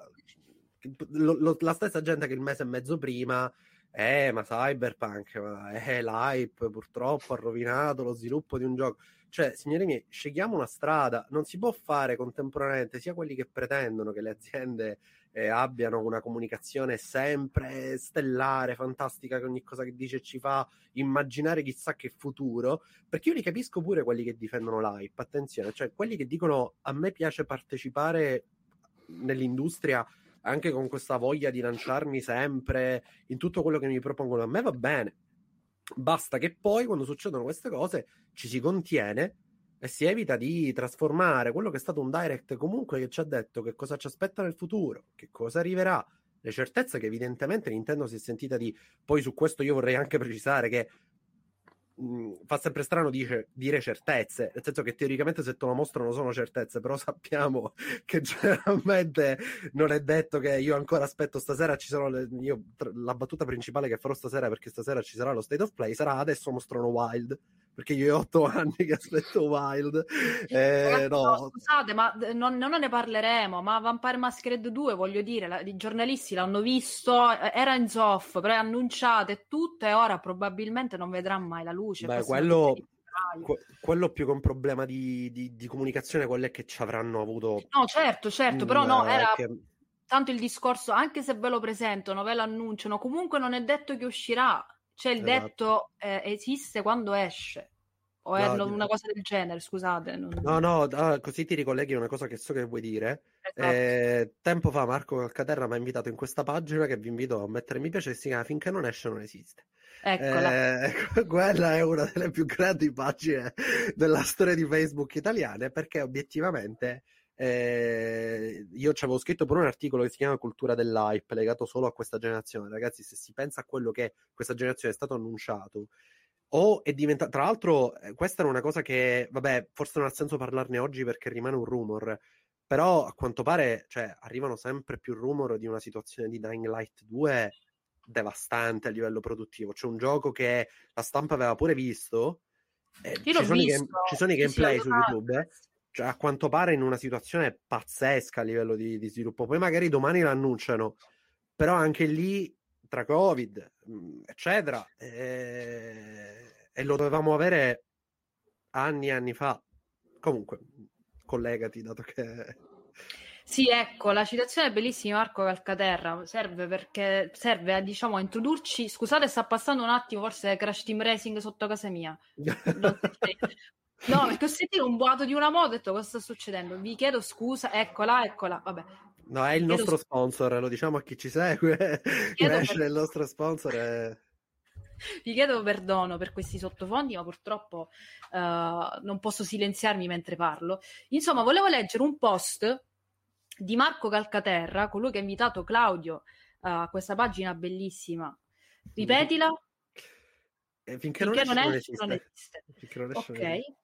Lo, lo, la stessa gente che il mese e mezzo prima eh, ma Cyberpunk, ma eh, l'hype purtroppo ha rovinato lo sviluppo di un gioco. Cioè, signori miei, scegliamo una strada, non si può fare contemporaneamente sia quelli che pretendono che le aziende eh, abbiano una comunicazione sempre stellare, fantastica, che ogni cosa che dice ci fa immaginare chissà che futuro, perché io li capisco pure quelli che difendono l'hype, attenzione, cioè quelli che dicono a me piace partecipare nell'industria anche con questa voglia di lanciarmi sempre in tutto quello che mi propongono, a me va bene. Basta che poi, quando succedono queste cose, ci si contiene e si evita di trasformare quello che è stato un direct comunque che ci ha detto che cosa ci aspetta nel futuro, che cosa arriverà, le certezze che evidentemente Nintendo si è sentita di... Poi su questo io vorrei anche precisare che mh, fa sempre strano dice, dire certezze, nel senso che teoricamente se te lo mostrano sono certezze, però sappiamo che generalmente non è detto che io ancora aspetto stasera, ci sono le, io, la battuta principale che farò stasera, perché stasera ci sarà lo State of Play, sarà adesso mostrano Wild, perché io ho otto anni che aspetto Wild. Eh, no. no. Scusate, ma non, non, ne parleremo, ma Vampire Masquerade 2, voglio dire, la, i giornalisti l'hanno visto, era in zoff, però è annunciato e tutto, e ora probabilmente non vedrà mai la luce. Beh, quello, quello più che un problema di, di, di, comunicazione, quello è che ci avranno avuto. No, certo, certo, però no, era. Che... Tanto il discorso, anche se ve lo presentano, ve lo annunciano, comunque non è detto che uscirà. Cioè il esatto. detto eh, esiste quando esce. O è no, una cosa del genere, scusate. Non... No, no, ah, così ti ricolleghi a una cosa che so che vuoi dire. Esatto. Eh, tempo fa Marco Calcaterra mi ha invitato in questa pagina che vi invito a mettere mi piace e si chiama Finché non esce non esiste. Eccola. Eh, quella è una delle più grandi pagine della storia di Facebook italiane perché obiettivamente eh, io ci avevo scritto pure un articolo che si chiama Cultura dell'hype, legato solo a questa generazione. Ragazzi, se si pensa a quello che questa generazione è stato annunciato, o è diventato. Tra l'altro, eh, questa era una cosa che, vabbè, forse non ha senso parlarne oggi perché rimane un rumor. Però a quanto pare, cioè, arrivano sempre più rumor di una situazione di Dying Light 2 devastante a livello produttivo. C'è un gioco che la stampa aveva pure visto. Eh, ci, sono visto. Game, ci, sono i gameplay su YouTube. Eh? Cioè, a quanto pare in una situazione pazzesca a livello di, di sviluppo. Poi magari domani l'annunciano, però anche lì tra Covid, mm, eccetera, e, e lo dovevamo avere anni e anni fa. Comunque, collegati, dato che sì, ecco, la citazione è bellissima, Marco Calcaterra, serve perché serve a, diciamo, a introdurci, scusate sta passando un attimo, forse Crash Team Racing sotto casa mia. No, perché ho sentito un boato di una moto ho detto cosa sta succedendo. Vi chiedo scusa, eccola, eccola, vabbè. No, è il chiedo nostro sponsor, lo diciamo a chi ci segue. Crash è il nostro sponsor. È... Vi chiedo perdono per questi sottofondi, ma purtroppo uh, non posso silenziarmi mentre parlo. Insomma, volevo leggere un post di Marco Calcaterra, colui che ha invitato Claudio uh, a questa pagina bellissima. Ripetila. Eh, finché, finché, non, esce, non, esiste. Non esiste. ok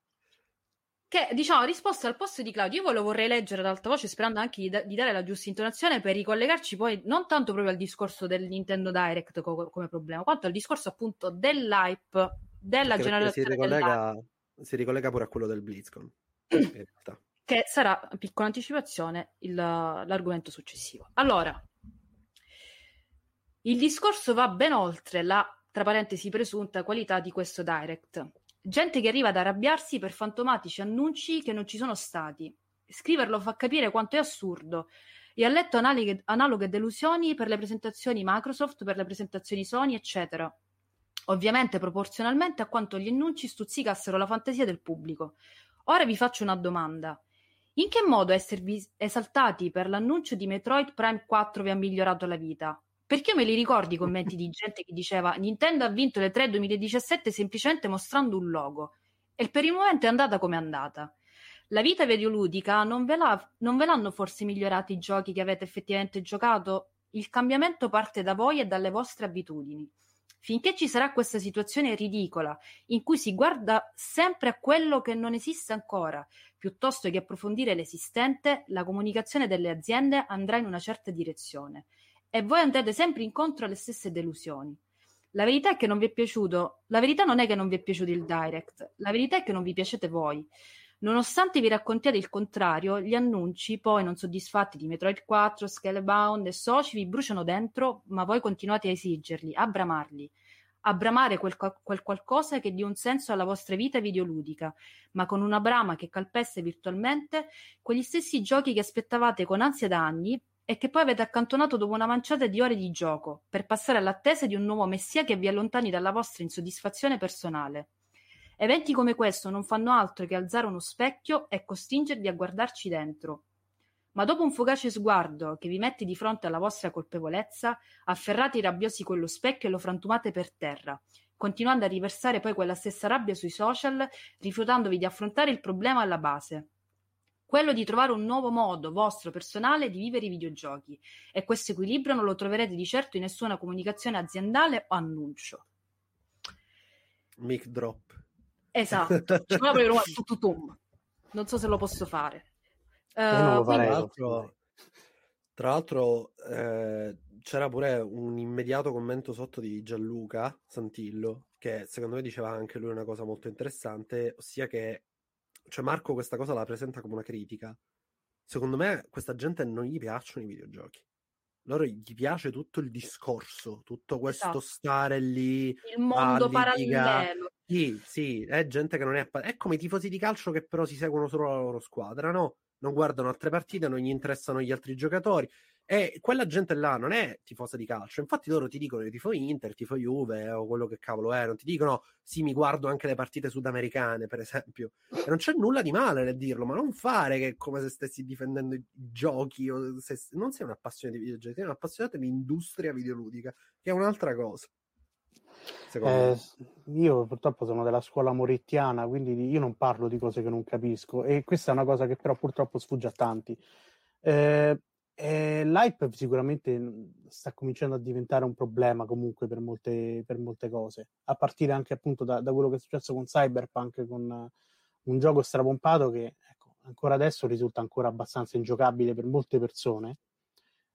che diciamo ha risposto al posto di Claudio. Io ve lo vorrei leggere ad alta voce, sperando anche di, da- di, dare la giusta intonazione per ricollegarci poi non tanto proprio al discorso del Nintendo Direct co- come problema, quanto al discorso appunto dell'hype della Perché generazione. Si ricollega, si ricollega, pure a quello del BlizzCon. che sarà, piccola anticipazione, il, l'argomento successivo. Allora, il discorso va ben oltre la, tra parentesi, presunta qualità di questo Direct Gente che arriva ad arrabbiarsi per fantomatici annunci che non ci sono stati. Scriverlo fa capire quanto è assurdo. E ha letto analoghe, analoghe delusioni per le presentazioni Microsoft, per le presentazioni Sony, eccetera. Ovviamente proporzionalmente a quanto gli annunci stuzzicassero la fantasia del pubblico. Ora vi faccio una domanda. In che modo esservi esaltati per l'annuncio di Metroid Prime 4 vi ha migliorato la vita? Perché io me li ricordo i commenti di gente che diceva Nintendo ha vinto le 3 2017 semplicemente mostrando un logo. E per il momento è andata come è andata. La vita videoludica non ve, non ve l'hanno forse migliorati i giochi che avete effettivamente giocato? Il cambiamento parte da voi e dalle vostre abitudini. Finché ci sarà questa situazione ridicola in cui si guarda sempre a quello che non esiste ancora, piuttosto che approfondire l'esistente, la comunicazione delle aziende andrà in una certa direzione e voi andrete sempre incontro alle stesse delusioni. La verità è che non vi è piaciuto, la verità non è che non vi è piaciuto il direct, la verità è che non vi piacete voi. Nonostante vi raccontiate il contrario, gli annunci, poi non soddisfatti di Metroid 4, Scalebound e soci, vi bruciano dentro, ma voi continuate a esigerli, a bramarli. A bramare quel, quel qualcosa che dia un senso alla vostra vita videoludica, ma con una brama che calpesta virtualmente quegli stessi giochi che aspettavate con ansia da anni e che poi avete accantonato dopo una manciata di ore di gioco, per passare all'attesa di un nuovo messia che vi allontani dalla vostra insoddisfazione personale. Eventi come questo non fanno altro che alzare uno specchio e costringervi a guardarci dentro. Ma dopo un fugace sguardo che vi mette di fronte alla vostra colpevolezza, afferrate rabbiosi quello specchio e lo frantumate per terra, continuando a riversare poi quella stessa rabbia sui social, rifiutandovi di affrontare il problema alla base. Quello di trovare un nuovo modo vostro personale di vivere i videogiochi. E questo equilibrio non lo troverete di certo in nessuna comunicazione aziendale o annuncio. Mic drop. Esatto, ci vuole proprio tututum. Non so se lo posso fare. Uh, lo farei, tra l'altro, tra l'altro eh, c'era pure un immediato commento sotto di Gianluca Santillo che secondo me diceva anche lui una cosa molto interessante, ossia che cioè Marco questa cosa la presenta come una critica. Secondo me questa gente non gli piacciono i videogiochi. Loro gli piace tutto il discorso, tutto questo esatto. stare lì. Il mondo parallelo. Sì, sì, è gente che non è... È come i tifosi di calcio che però si seguono solo la loro squadra, no? Non guardano altre partite, non gli interessano gli altri giocatori. E quella gente là non è tifosa di calcio. Infatti loro ti dicono io tifo Inter, tifo Juve o quello che cavolo è. Non ti dicono sì, mi guardo anche le partite sudamericane, per esempio. E non c'è nulla di male nel dirlo, ma non fare che come se stessi difendendo i giochi o se non sei un appassionato di videogiochi, sei un appassionato di industria videoludica, che è un'altra cosa. Eh, io purtroppo sono della scuola morettiana, quindi io non parlo di cose che non capisco e questa è una cosa che però purtroppo sfugge a tanti. Eh, eh, L'hype sicuramente sta cominciando a diventare un problema comunque per molte, per molte cose, a partire anche appunto da, da, quello che è successo con Cyberpunk, con un gioco strapompato che ecco, ancora adesso risulta ancora abbastanza ingiocabile per molte persone.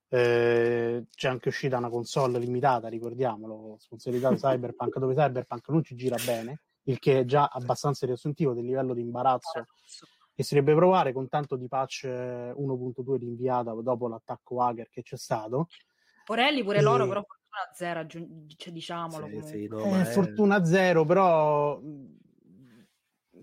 Eh, c'è anche uscita una console limitata, ricordiamolo, sponsorizzata Cyberpunk, dove Cyberpunk non ci gira bene, il che è già abbastanza riassuntivo del livello di imbarazzo che si dovrebbe provare con tanto di patch 1.2 rinviata dopo l'attacco hacker che c'è stato. Porelli pure e... loro, però fortuna zero, cioè, diciamolo. Sì, sì, no, eh, è... Fortuna zero, però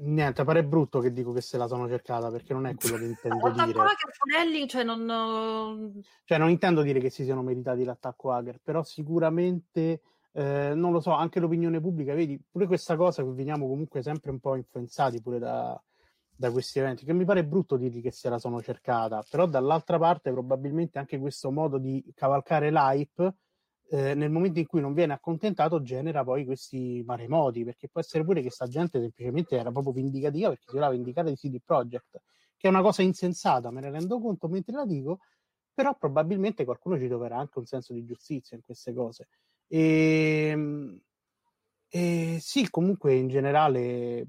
niente, pare brutto che dico che se la sono cercata perché non è quello che intendo dire. Ancora che Fonelli, cioè non... cioè non intendo dire che si siano meritati l'attacco hacker, però sicuramente eh, non lo so, anche l'opinione pubblica, vedi, pure questa cosa che veniamo comunque sempre un po' influenzati pure da, da questi eventi, che mi pare brutto dirgli che se la sono cercata, però dall'altra parte probabilmente anche questo modo di cavalcare l'hype eh, nel momento in cui non viene accontentato genera poi questi maremoti perché può essere pure che sta gente semplicemente era proprio vindicativa perché si voleva vendicare di CD Projekt che è una cosa insensata me ne rendo conto mentre la dico però probabilmente qualcuno ci troverà anche un senso di giustizia in queste cose. E, ehm, e sì comunque in generale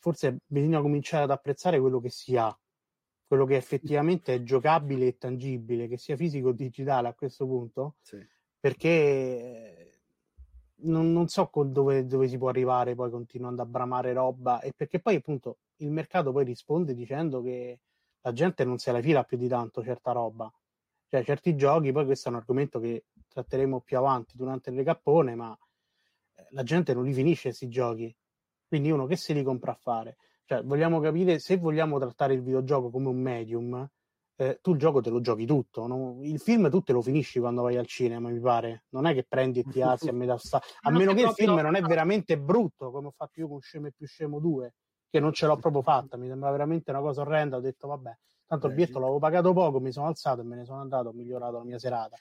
forse bisogna cominciare ad apprezzare quello che si ha quello che effettivamente è giocabile e tangibile, che sia fisico o digitale a questo punto, sì. perché non, non so dove, dove, si può arrivare poi continuando a bramare roba e perché poi appunto il mercato poi risponde dicendo che la gente non se la fila più di tanto certa roba. Cioè certi giochi poi questo è un argomento che tratteremo più avanti durante il recappone ma eh, la gente non li finisce questi giochi quindi uno che se li compra a fare cioè vogliamo capire se vogliamo trattare il videogioco come un medium eh, tu il gioco te lo giochi tutto. No? Il film tu te lo finisci quando vai al cinema, mi pare. Non è che prendi e ti alzi a metà sta. A meno che il film non è veramente brutto, come ho fatto io con Scemo e più Scemo 2, che non ce l'ho proprio fatta. Mi sembra veramente una cosa orrenda. Ho detto, vabbè, tanto il biglietto l'avevo pagato poco, mi sono alzato e me ne sono andato, ho migliorato la mia serata.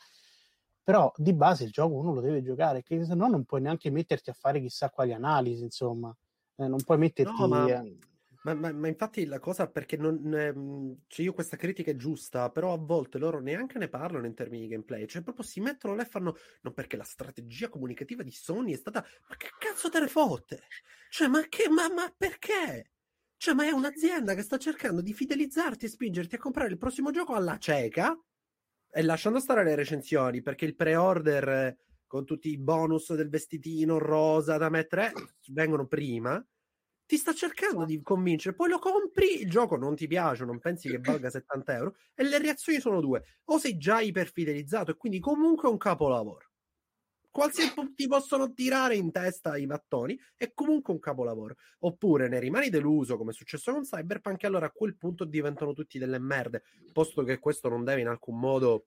Però di base il gioco uno lo deve giocare, che se no non puoi neanche metterti a fare chissà quali analisi, insomma. Eh, non puoi metterti... No, ma... eh, ma, ma, ma, infatti la cosa perché non, ehm, cioè io questa critica è giusta, però a volte loro neanche ne parlano in termini di gameplay, cioè proprio si mettono là e fanno non perché la strategia comunicativa di Sony è stata ma che cazzo te ne fotte? Cioè ma che ma, ma perché? Cioè ma è un'azienda che sta cercando di fidelizzarti e spingerti a comprare il prossimo gioco alla cieca e lasciando stare le recensioni perché il pre-order con tutti i bonus del vestitino rosa da mettere vengono prima ti sta cercando di convincere, poi lo compri, il gioco non ti piace, non pensi che valga 70 euro, e le reazioni sono due. O sei già iperfidelizzato e quindi comunque un capolavoro. Qualsiasi ti possono tirare in testa i mattoni, è comunque un capolavoro. Oppure ne rimani deluso, come è successo con Cyberpunk, e allora a quel punto diventano tutti delle merde, posto che questo non deve in alcun modo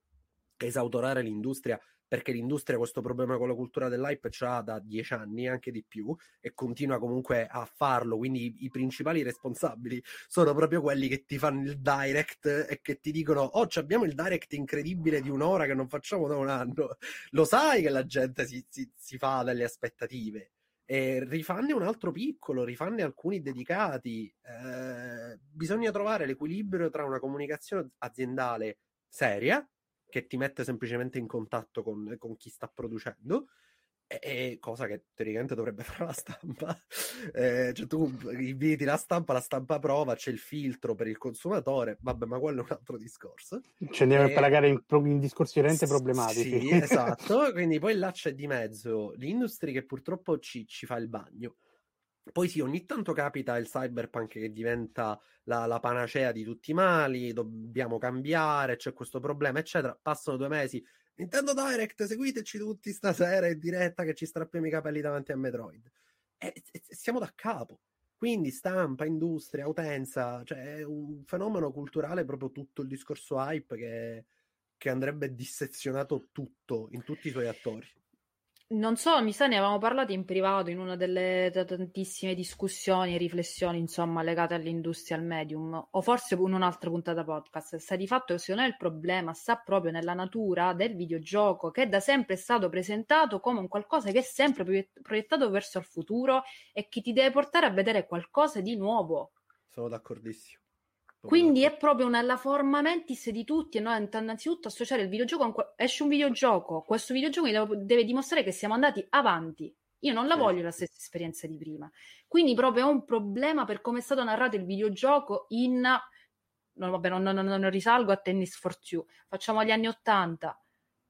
esautorare l'industria perché l'industria questo problema con la cultura dell'hype ce l'ha da dieci anni, anche di più, e continua comunque a farlo. Quindi i, i, principali responsabili sono proprio quelli che ti fanno il direct e che ti dicono: Oh, abbiamo il direct incredibile di un'ora che non facciamo da un anno. Lo sai che la gente si, si, si fa delle aspettative. E rifanne un altro piccolo, rifanne alcuni dedicati. Eh, bisogna trovare l'equilibrio tra una comunicazione aziendale seria che ti mette semplicemente in contatto con, con chi sta producendo. E, cosa che teoricamente dovrebbe fare la stampa. Eh, cioè tu inviti la stampa, la stampa prova, c'è il filtro per il consumatore, vabbè, ma quello è un altro discorso. Ce ne eh, pagare in, in discorsi veramente problematici. Sì, esatto. Quindi poi là c'è di mezzo l'industria che purtroppo ci, ci fa il bagno. Poi sì, ogni tanto capita il cyberpunk che diventa la, la, panacea di tutti i mali, dobbiamo cambiare, c'è questo problema, eccetera. Passano due mesi. Nintendo Direct, seguiteci tutti stasera in diretta che ci strappiamo i capelli davanti a Metroid. E, e siamo da capo. Quindi stampa, industria, utenza, cioè è un fenomeno culturale proprio tutto il discorso hype che, che andrebbe dissezionato tutto in tutti i suoi attori. Non so, mi sa, ne avevamo parlato in privato in una delle tantissime discussioni e riflessioni, insomma, legate all'industria, al medium, o forse in un'altra puntata podcast. Sta di fatto che secondo me il problema sta proprio nella natura del videogioco, che da sempre è stato presentato come un qualcosa che è sempre proiettato verso il futuro e che ti deve portare a vedere qualcosa di nuovo. Sono d'accordissimo. Quindi è proprio una forma mentis di tutti, no? innanzitutto associare il videogioco a un, esce un videogioco, questo videogioco deve dimostrare che siamo andati avanti. Io non la voglio la stessa esperienza di prima. Quindi proprio è un problema per come è stato narrato il videogioco in... No, vabbè, non, non, non risalgo a Tennis for Two. Facciamo gli anni 80.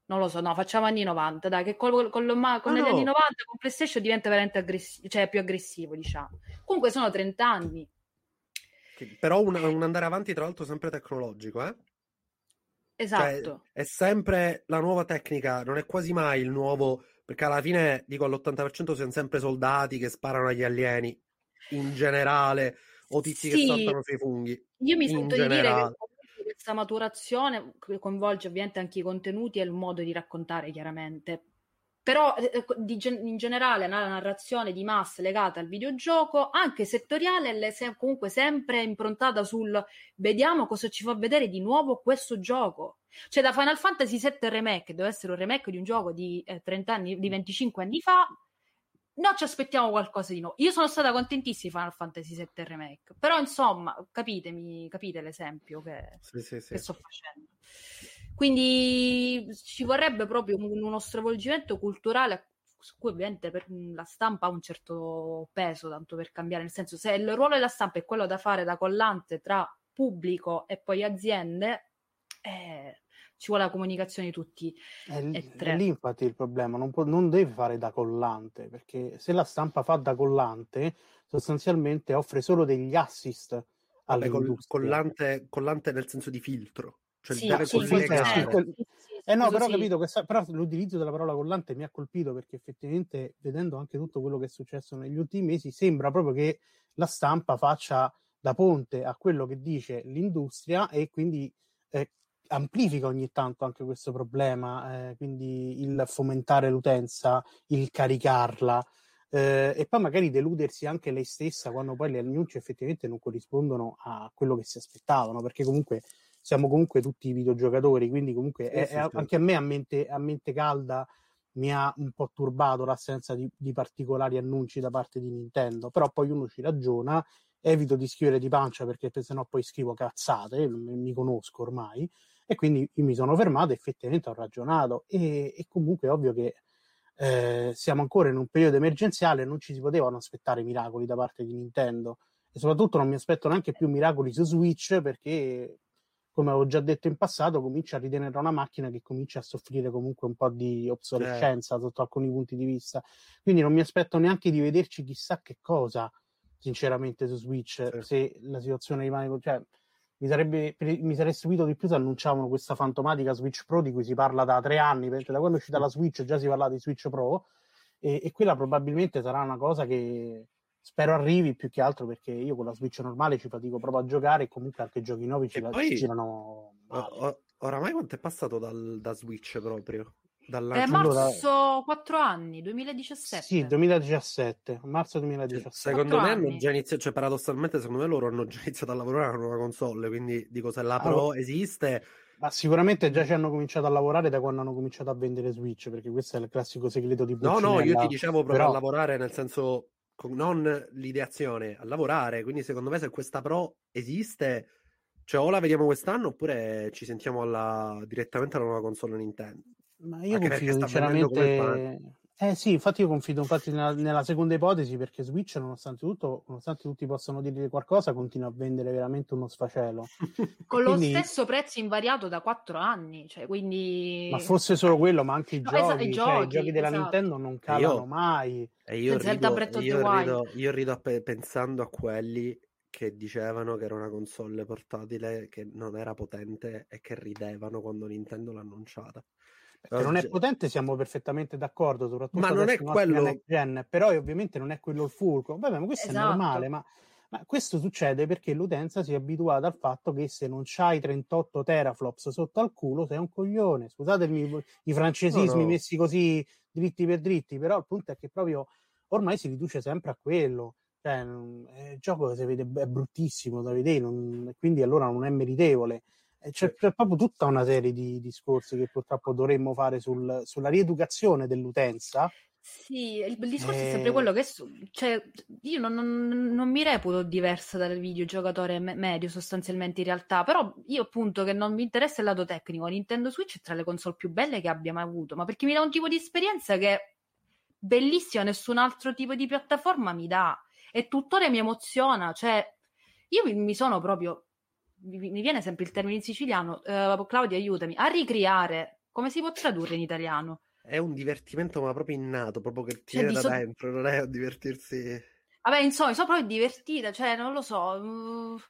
Non lo so, no, facciamo anni 90, dai, che col, con, con, con oh, anni 90 con PlayStation diventa veramente aggressivo, cioè più aggressivo, diciamo. Comunque sono 30 anni però un, un, andare avanti, tra l'altro, sempre tecnologico, eh? Esatto. Cioè, è sempre la nuova tecnica, non è quasi mai il nuovo, perché alla fine, dico, all'80% sono sempre soldati che sparano agli alieni, in generale, o tizi sì. che saltano sui funghi. Io mi sento di dire che questa maturazione coinvolge ovviamente anche i contenuti e il modo di raccontare, chiaramente però eh, eh in generale la narrazione di massa legata al videogioco, anche settoriale, è se- comunque sempre improntata sul vediamo cosa ci fa vedere di nuovo questo gioco. Cioè da Final Fantasy VII Remake, deve essere un remake di un gioco di eh, 30 anni, di 25 anni fa, no, ci aspettiamo qualcosa di nuovo. Io sono stata contentissima di Final Fantasy VII Remake, però insomma, capitemi, capite l'esempio che, sì, sì, sì. che sto facendo. Quindi ci vorrebbe proprio un, uno stravolgimento culturale su cui ovviamente per la stampa ha un certo peso, tanto per cambiare, nel senso se il ruolo della stampa è quello da fare da collante tra pubblico e poi aziende, eh, ci vuole la comunicazione di tutti è, e tre. È lì infatti il problema, non, può, non deve fare da collante, perché se la stampa fa da collante, sostanzialmente offre solo degli assist all'industria. Collante, collante nel senso di filtro. Cioè sì, deve sì, collegare. Sì, eh no, però ho capito, questa, però l'utilizzo della parola collante mi ha colpito perché effettivamente, vedendo anche tutto quello che è successo negli ultimi mesi, sembra proprio che la stampa faccia da ponte a quello che dice l'industria e quindi eh, amplifica ogni tanto anche questo problema, eh, quindi il fomentare l'utenza, il caricarla. Eh, e poi magari deludersi anche lei stessa quando poi le annunci effettivamente non corrispondono a quello che si aspettavano, perché comunque siamo comunque tutti videogiocatori, quindi comunque è, è, anche a me a mente, a mente, calda mi ha un po' turbato l'assenza di, di, particolari annunci da parte di Nintendo, però poi uno ci ragiona, evito di scrivere di pancia perché sennò poi scrivo cazzate, mi conosco ormai, e quindi mi sono fermato e effettivamente ho ragionato e, e comunque è ovvio che eh, siamo ancora in un periodo emergenziale, non ci si potevano aspettare miracoli da parte di Nintendo e soprattutto non mi aspetto neanche più miracoli su Switch perché come avevo già detto in passato, comincia a ritenere una macchina che comincia a soffrire comunque un po' di obsolescenza eh. sotto alcuni punti di vista. Quindi non mi aspetto neanche di vederci chissà che cosa sinceramente su Switch sì. se la situazione rimane cioè, mi, sarebbe, mi sarei stupito di più se annunciavano questa fantomatica Switch Pro di cui si parla da tre anni, perché da quando è uscita la Switch già si parla di Switch Pro e, e quella probabilmente sarà una cosa che spero arrivi più che altro perché io con la Switch normale ci fatico proprio a giocare e comunque anche giochi nuovi ci, poi, ci girano male. oramai quanto è passato dal, da Switch proprio? Dalla... Eh, marzo 4 anni, 2017. Sì, 2017, marzo 2017. Secondo me hanno già iniziato, cioè paradossalmente secondo me loro hanno già iniziato a lavorare a una nuova console, quindi dico se la Pro allora, esiste... Ma sicuramente già ci hanno cominciato a lavorare da quando hanno cominciato a vendere Switch, perché questo è il classico segreto di Pulcinella. No, no, io ti dicevo proprio Però... a lavorare nel senso non l'ideazione, a lavorare, quindi secondo me se questa Pro esiste... Cioè, o la vediamo quest'anno oppure ci sentiamo alla... direttamente alla nuova console Nintendo. Ma io Anche confido sinceramente. Eh sì, infatti io confido infatti nella, nella, seconda ipotesi perché Switch, nonostante tutto, nonostante tutti possano dire qualcosa, continua a vendere veramente uno sfacelo. Con quindi... lo stesso prezzo invariato da quattro anni, cioè quindi... Ma fosse solo quello, ma anche i, no, giochi, esatto, i, giochi, cioè, i giochi della esatto. Nintendo non calano io, mai. E io, rido, io, rido, io rido pensando a quelli che dicevano che era una console portatile che non era potente e che ridevano quando Nintendo l'ha annunciata. Perché non è potente, siamo perfettamente d'accordo, soprattutto ma non è quello gen, però ovviamente non è quello il fulcro. Vabbè, ma questo esatto. è normale, ma, ma, questo succede perché l'utenza si è abituata al fatto che se non c'hai 38 teraflops sotto al culo sei un coglione. Scusatemi i francesismi no, no. messi così dritti per dritti, però il punto è che proprio ormai si riduce sempre a quello. Cioè, il gioco si vede, è bruttissimo da vedere, non, quindi allora non è meritevole. C'è, c'è, proprio tutta una serie di discorsi che purtroppo dovremmo fare sul, sulla rieducazione dell'utenza. Sì, il, il discorso e... è sempre quello che cioè, io non, non, non, mi reputo diversa dal videogiocatore medio sostanzialmente in realtà, però io appunto che non mi interessa il lato tecnico, Nintendo Switch è tra le console più belle che abbia mai avuto, ma perché mi dà un tipo di esperienza che bellissima, nessun altro tipo di piattaforma mi dà e tuttora mi emoziona, cioè io mi, mi sono proprio mi viene sempre il termine in siciliano, uh, Claudia aiutami, a ricriare, come si può tradurre in italiano? È un divertimento ma proprio innato, proprio che ti cioè, viene da so... dentro, non è un divertirsi... Vabbè, insomma, sono proprio divertita, cioè, non lo so... Uh...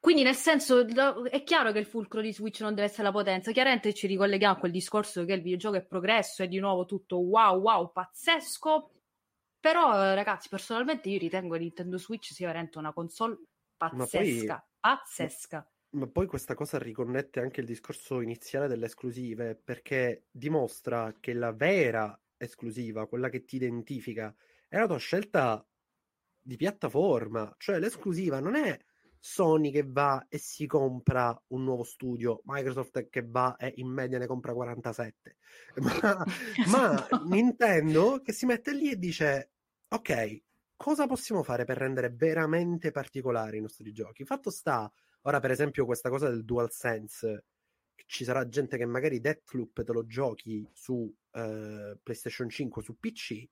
Quindi, nel senso, è chiaro che il fulcro di Switch non deve essere la potenza. Chiaramente ci ricolleghiamo a quel discorso che il videogioco è progresso, è di nuovo tutto wow, wow, pazzesco. Però, ragazzi, personalmente io ritengo che Nintendo Switch sia veramente una console pazzesca pazzesca. Ma, poi questa cosa riconnette anche il discorso iniziale delle esclusive, perché dimostra che la vera esclusiva, quella che ti identifica, è la tua scelta di piattaforma. Cioè l'esclusiva non è Sony che va e si compra un nuovo studio, Microsoft che va e in media ne compra 47, ma, ma Nintendo che si mette lì e dice ok, cosa possiamo fare per rendere veramente particolari i nostri giochi? Fatto sta, ora per esempio questa cosa del DualSense, ci sarà gente che magari Deathloop te lo giochi su eh, PlayStation 5, su PC,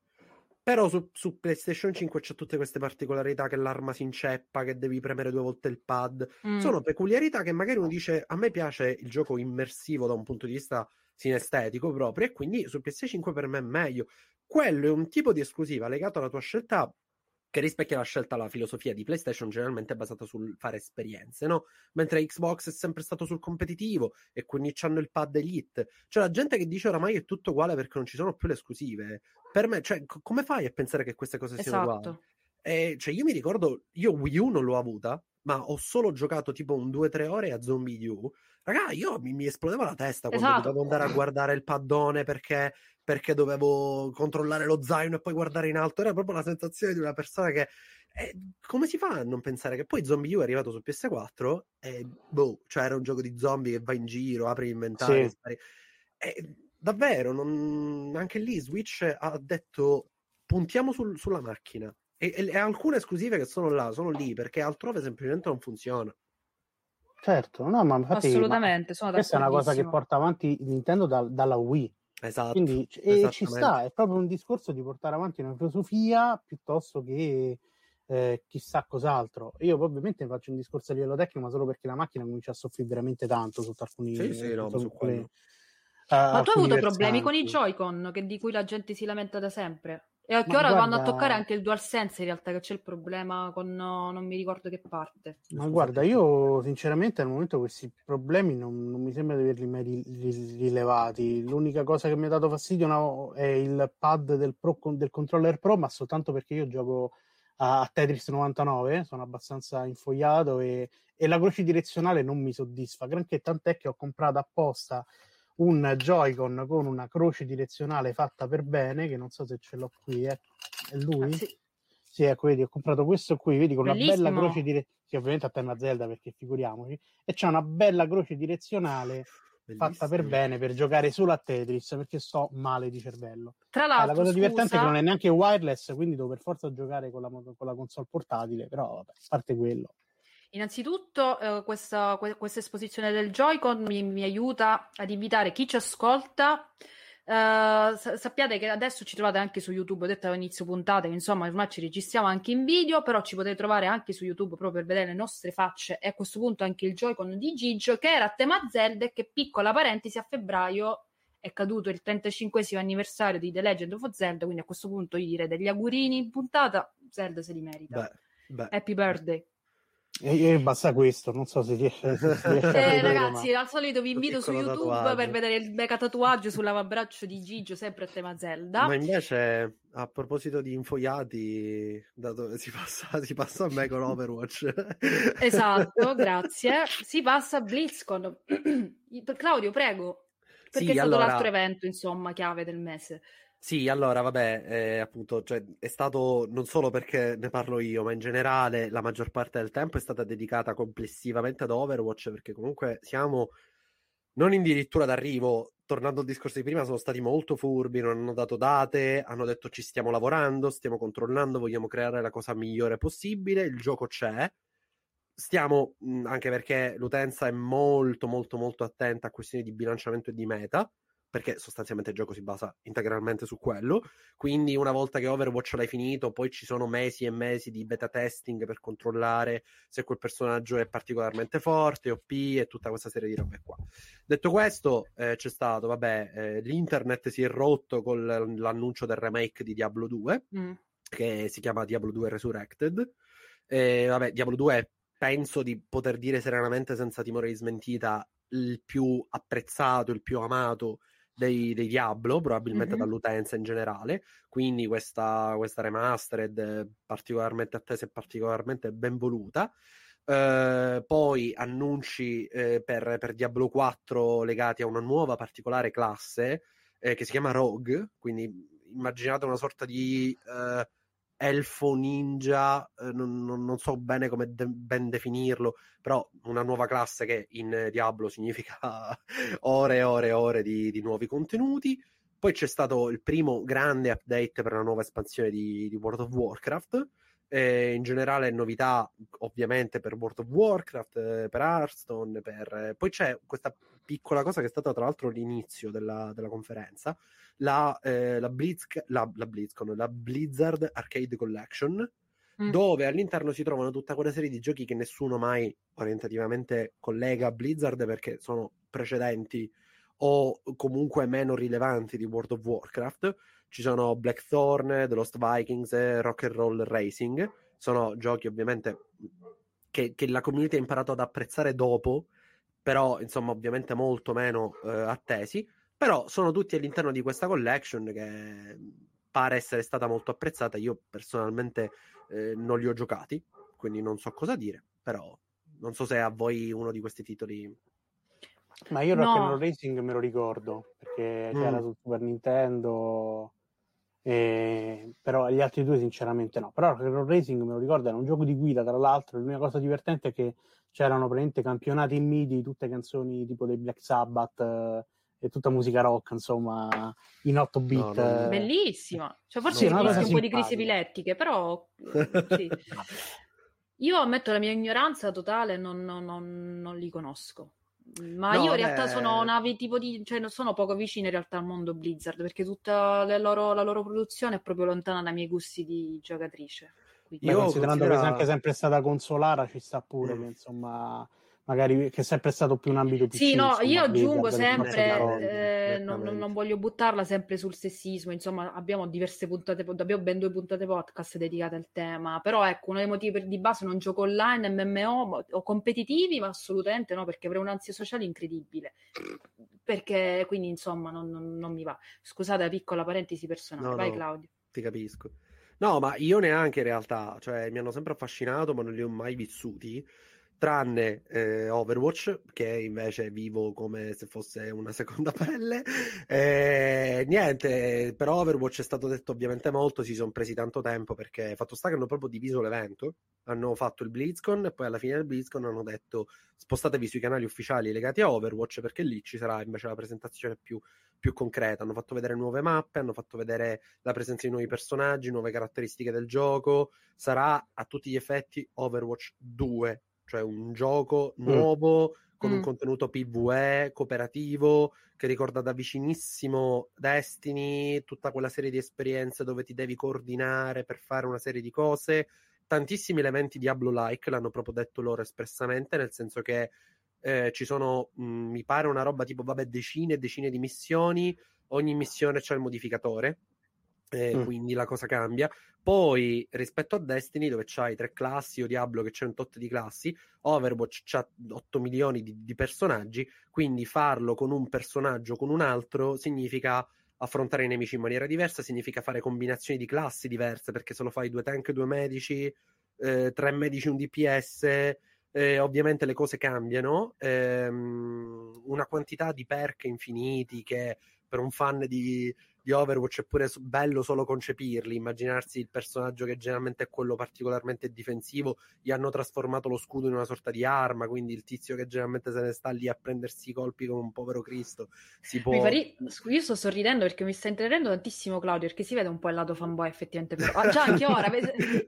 però su, su, PlayStation 5 c'è tutte queste particolarità che l'arma si inceppa, che devi premere due volte il pad. Mm. Sono peculiarità che magari uno dice a me piace il gioco immersivo da un punto di vista sinestetico proprio e quindi su PS5 per me è meglio. Quello è un tipo di esclusiva legato alla tua scelta che rispecchia la scelta, la filosofia di PlayStation generalmente basata sul fare esperienze, no? Mentre Xbox è sempre stato sul competitivo e quindi hanno il pad Elite. Cioè la gente che dice oramai è tutto uguale perché non ci sono più le esclusive. Per me, cioè, c- come fai a pensare che queste cose esatto. siano uguali? E, cioè, io mi ricordo, io Wii U non l'ho avuta, ma ho solo giocato tipo un 2-3 ore a Zombie U. Raga, io mi, mi esplodeva la testa quando esatto. dovevo andare a guardare il paddone perché perché dovevo controllare lo zaino e poi guardare in alto. Era proprio la sensazione di una persona che. Eh, come si fa a non pensare che poi Zombie U è arrivato su PS4 e boh, cioè era un gioco di zombie che va in giro, apri l'inventario. Sì. E, davvero, non... anche lì Switch ha detto puntiamo sul, sulla macchina. E, e, e, alcune esclusive che sono là, sono lì perché altrove semplicemente non funziona. Certo, no, ma infatti, assolutamente. Ma questa è una cosa che porta avanti Nintendo da, dalla Wii. Esatto. Quindi, e ci sta, è proprio un discorso di portare avanti una filosofia piuttosto che eh, chissà cos'altro. Io ovviamente faccio un discorso a livello tecnico, ma solo perché la macchina comincia a soffrire veramente tanto sotto alcuni... Sì, sì, no, su quelli, uh, ma tu hai avuto problemi con i Joy-Con che, di cui la gente si lamenta da sempre? E che ora guarda... vanno a toccare anche il DualSense in realtà, che c'è il problema con non mi ricordo che parte. Ma guarda, io sinceramente al momento questi problemi non, non mi sembra di averli mai rilevati. L'unica cosa che mi ha dato fastidio no, è il pad del, Pro, del controller Pro, ma soltanto perché io gioco a Tetris 99, sono abbastanza infogliato e, e la croce direzionale non mi soddisfa, granché tant'è che ho comprato apposta un Joy-Con con una croce direzionale fatta per bene, che non so se ce l'ho qui, eh. è lui? Ah, sì. sì. ecco, vedi, ho comprato questo qui, vedi, con Bellissimo. una bella croce direzionale, sì, ovviamente a tema Zelda, perché figuriamoci, e c'è una bella croce direzionale Bellissimo. fatta per bene per giocare solo a Tetris, perché sto male di cervello. Tra l'altro, eh, la cosa scusa... divertente è che non è neanche wireless, quindi devo per forza giocare con la, con la console portatile, però vabbè, a parte quello. Innanzitutto, eh, questa, questa, esposizione del Joy-Con mi, mi, aiuta ad invitare chi ci ascolta. Eh, sappiate che adesso ci trovate anche su YouTube, ho detto all'inizio puntata insomma ormai ci registriamo anche in video, però ci potete trovare anche su YouTube proprio per vedere le nostre facce e a questo punto anche il Joy-Con di Gigio che era a tema Zelda e che piccola parentesi a febbraio è caduto il 35 anniversario di The Legend of Zelda, quindi a questo punto io direi degli augurini in puntata, Zelda se li merita. Beh, beh. Happy birthday. E, e basta questo, non so se riesce, se riesce eh, vedere, ragazzi, ma... al solito vi invito su YouTube tatuaggio. per vedere il mega tatuaggio sull'avambraccio di Gigio, sempre a tema Zelda. Ma invece, a proposito di infogliati, dato, si, passa, si passa a me con Overwatch. esatto, grazie. Si passa a BlizzCon. Claudio, prego, perché sì, è stato allora... l'altro evento, insomma, chiave del mese. Sì, allora, vabbè, eh, appunto, cioè, è stato non solo perché ne parlo io, ma in generale la maggior parte del tempo è stata dedicata complessivamente ad Overwatch, perché comunque siamo non addirittura d'arrivo. Tornando al discorso di prima, sono stati molto furbi, non hanno dato date, hanno detto ci stiamo lavorando, stiamo controllando, vogliamo creare la cosa migliore possibile, il gioco c'è. Stiamo, anche perché l'utenza è molto, molto, molto attenta a questioni di bilanciamento e di meta perché sostanzialmente il gioco si basa integralmente su quello. Quindi una volta che Overwatch l'hai finito, poi ci sono mesi e mesi di beta testing per controllare se quel personaggio è particolarmente forte, OP e tutta questa serie di robe qua. Detto questo, eh, c'è stato, vabbè, eh, l'internet si è rotto con l'annuncio del remake di Diablo 2, mm. che si chiama Diablo 2 Resurrected. E, vabbè, Diablo 2 penso di poter dire serenamente senza timore di smentita il più apprezzato, il più amato dei, dei Diablo, probabilmente mm-hmm. dall'utenza in generale. Quindi questa, questa remastered particolarmente attesa e particolarmente ben voluta. Uh, poi annunci uh, per, per, Diablo 4 legati a una nuova particolare classe uh, che si chiama Rogue. Quindi immaginate una sorta di elfo ninja, eh, non, non, so bene come de- ben definirlo, però una nuova classe che in Diablo significa ore e ore e ore di, di, nuovi contenuti. Poi c'è stato il primo grande update per la nuova espansione di, di World of Warcraft. E in generale novità ovviamente per World of Warcraft, eh, per Hearthstone, per... Eh, poi c'è questa piccola cosa che è stata tra l'altro l'inizio della, della conferenza, la, eh, la, Blitz, la, la, BlizzCon, la Blizzard Arcade Collection, mm. dove all'interno si trovano tutta quella serie di giochi che nessuno mai orientativamente collega a Blizzard perché sono precedenti o comunque meno rilevanti di World of Warcraft. Ci sono Blackthorn, The Lost Vikings, Rock and Roll Racing. Sono giochi ovviamente che, che, la community ha imparato ad apprezzare dopo, però insomma ovviamente molto meno eh, attesi. Però sono tutti all'interno di questa collection che pare essere stata molto apprezzata. Io personalmente eh, non li ho giocati, quindi non so cosa dire, però non so se a voi uno di questi titoli... Ma io no. Rock'n'Roll Racing me lo ricordo, perché mm. c'era sul Super Nintendo, e... però gli altri due sinceramente no. Però Rock'n'Roll Racing me lo ricordo, era un gioco di guida, tra l'altro, l'unica cosa divertente è che c'erano praticamente campionati in MIDI, tutte canzoni tipo dei Black Sabbath... Eh, è tutta musica rock, insomma, in 8 bit. No, no. Bellissima. Cioè, forse no, un po' di crisi epilettiche, però sì. Io ammetto la mia ignoranza totale, non, non, non, non li conosco. Ma no, io in realtà beh... sono navi tipo di. cioè sono poco vicino in realtà al mondo Blizzard perché tutta loro, la loro produzione è proprio lontana dai miei gusti di giocatrice. Quindi... Io considerando considera... che è anche sempre stata consolata, ci sta pure mm. che insomma magari che è sempre stato più un ambito più Sì, no, io aggiungo sempre, eh, non, non, voglio buttarla sempre sul sessismo, insomma abbiamo diverse puntate, abbiamo ben due puntate podcast dedicate al tema, però ecco, uno dei motivi per di base non gioco online, MMO o competitivi, ma assolutamente no, perché avrei un'ansia sociale incredibile, perché quindi insomma non, non, non mi va. Scusate la piccola parentesi personale, no, vai no, Claudio. Ti capisco. No, ma io neanche in realtà, cioè mi hanno sempre affascinato, ma non li ho mai vissuti tranne eh, Overwatch, che invece vivo come se fosse una seconda pelle. Eh, niente, per Overwatch è stato detto ovviamente molto, si sono presi tanto tempo perché fatto sta che hanno proprio diviso l'evento, hanno fatto il BlizzCon e poi alla fine del BlizzCon hanno detto spostatevi sui canali ufficiali legati a Overwatch perché lì ci sarà invece la presentazione più, più concreta. Hanno fatto vedere nuove mappe, hanno fatto vedere la presenza di nuovi personaggi, nuove caratteristiche del gioco. Sarà a tutti gli effetti Overwatch 2 cioè un gioco mm. nuovo mm. con mm. un contenuto PvE cooperativo che ricorda da vicinissimo Destiny, tutta quella serie di esperienze dove ti devi coordinare per fare una serie di cose. Tantissimi elementi Diablo-like, l'hanno proprio detto loro espressamente, nel senso che eh, ci sono, mh, mm, mi pare, una roba tipo, vabbè, decine e decine di missioni, ogni missione c'è il modificatore, eh, mm. quindi la cosa cambia. Poi rispetto a Destiny, dove c'hai tre classi, o Diablo che c'è un tot di classi, Overwatch c'ha 8 milioni di, di personaggi, quindi farlo con un personaggio con un altro significa affrontare i nemici in maniera diversa, significa fare combinazioni di classi diverse, perché se lo fai due tank, due medici, eh, tre medici, un DPS, eh, ovviamente le cose cambiano, ehm, una quantità di perk infiniti che per un fan di, di Overwatch è pure bello solo concepirli, immaginarsi il personaggio che generalmente è quello particolarmente difensivo, gli hanno trasformato lo scudo in una sorta di arma, quindi il tizio che generalmente se ne sta lì a prendersi i colpi come un povero Cristo si può... Ri... Io sto sorridendo perché mi sta intendendo tantissimo Claudio, perché si vede un po' il lato fanboy effettivamente, però ah, già anche ora,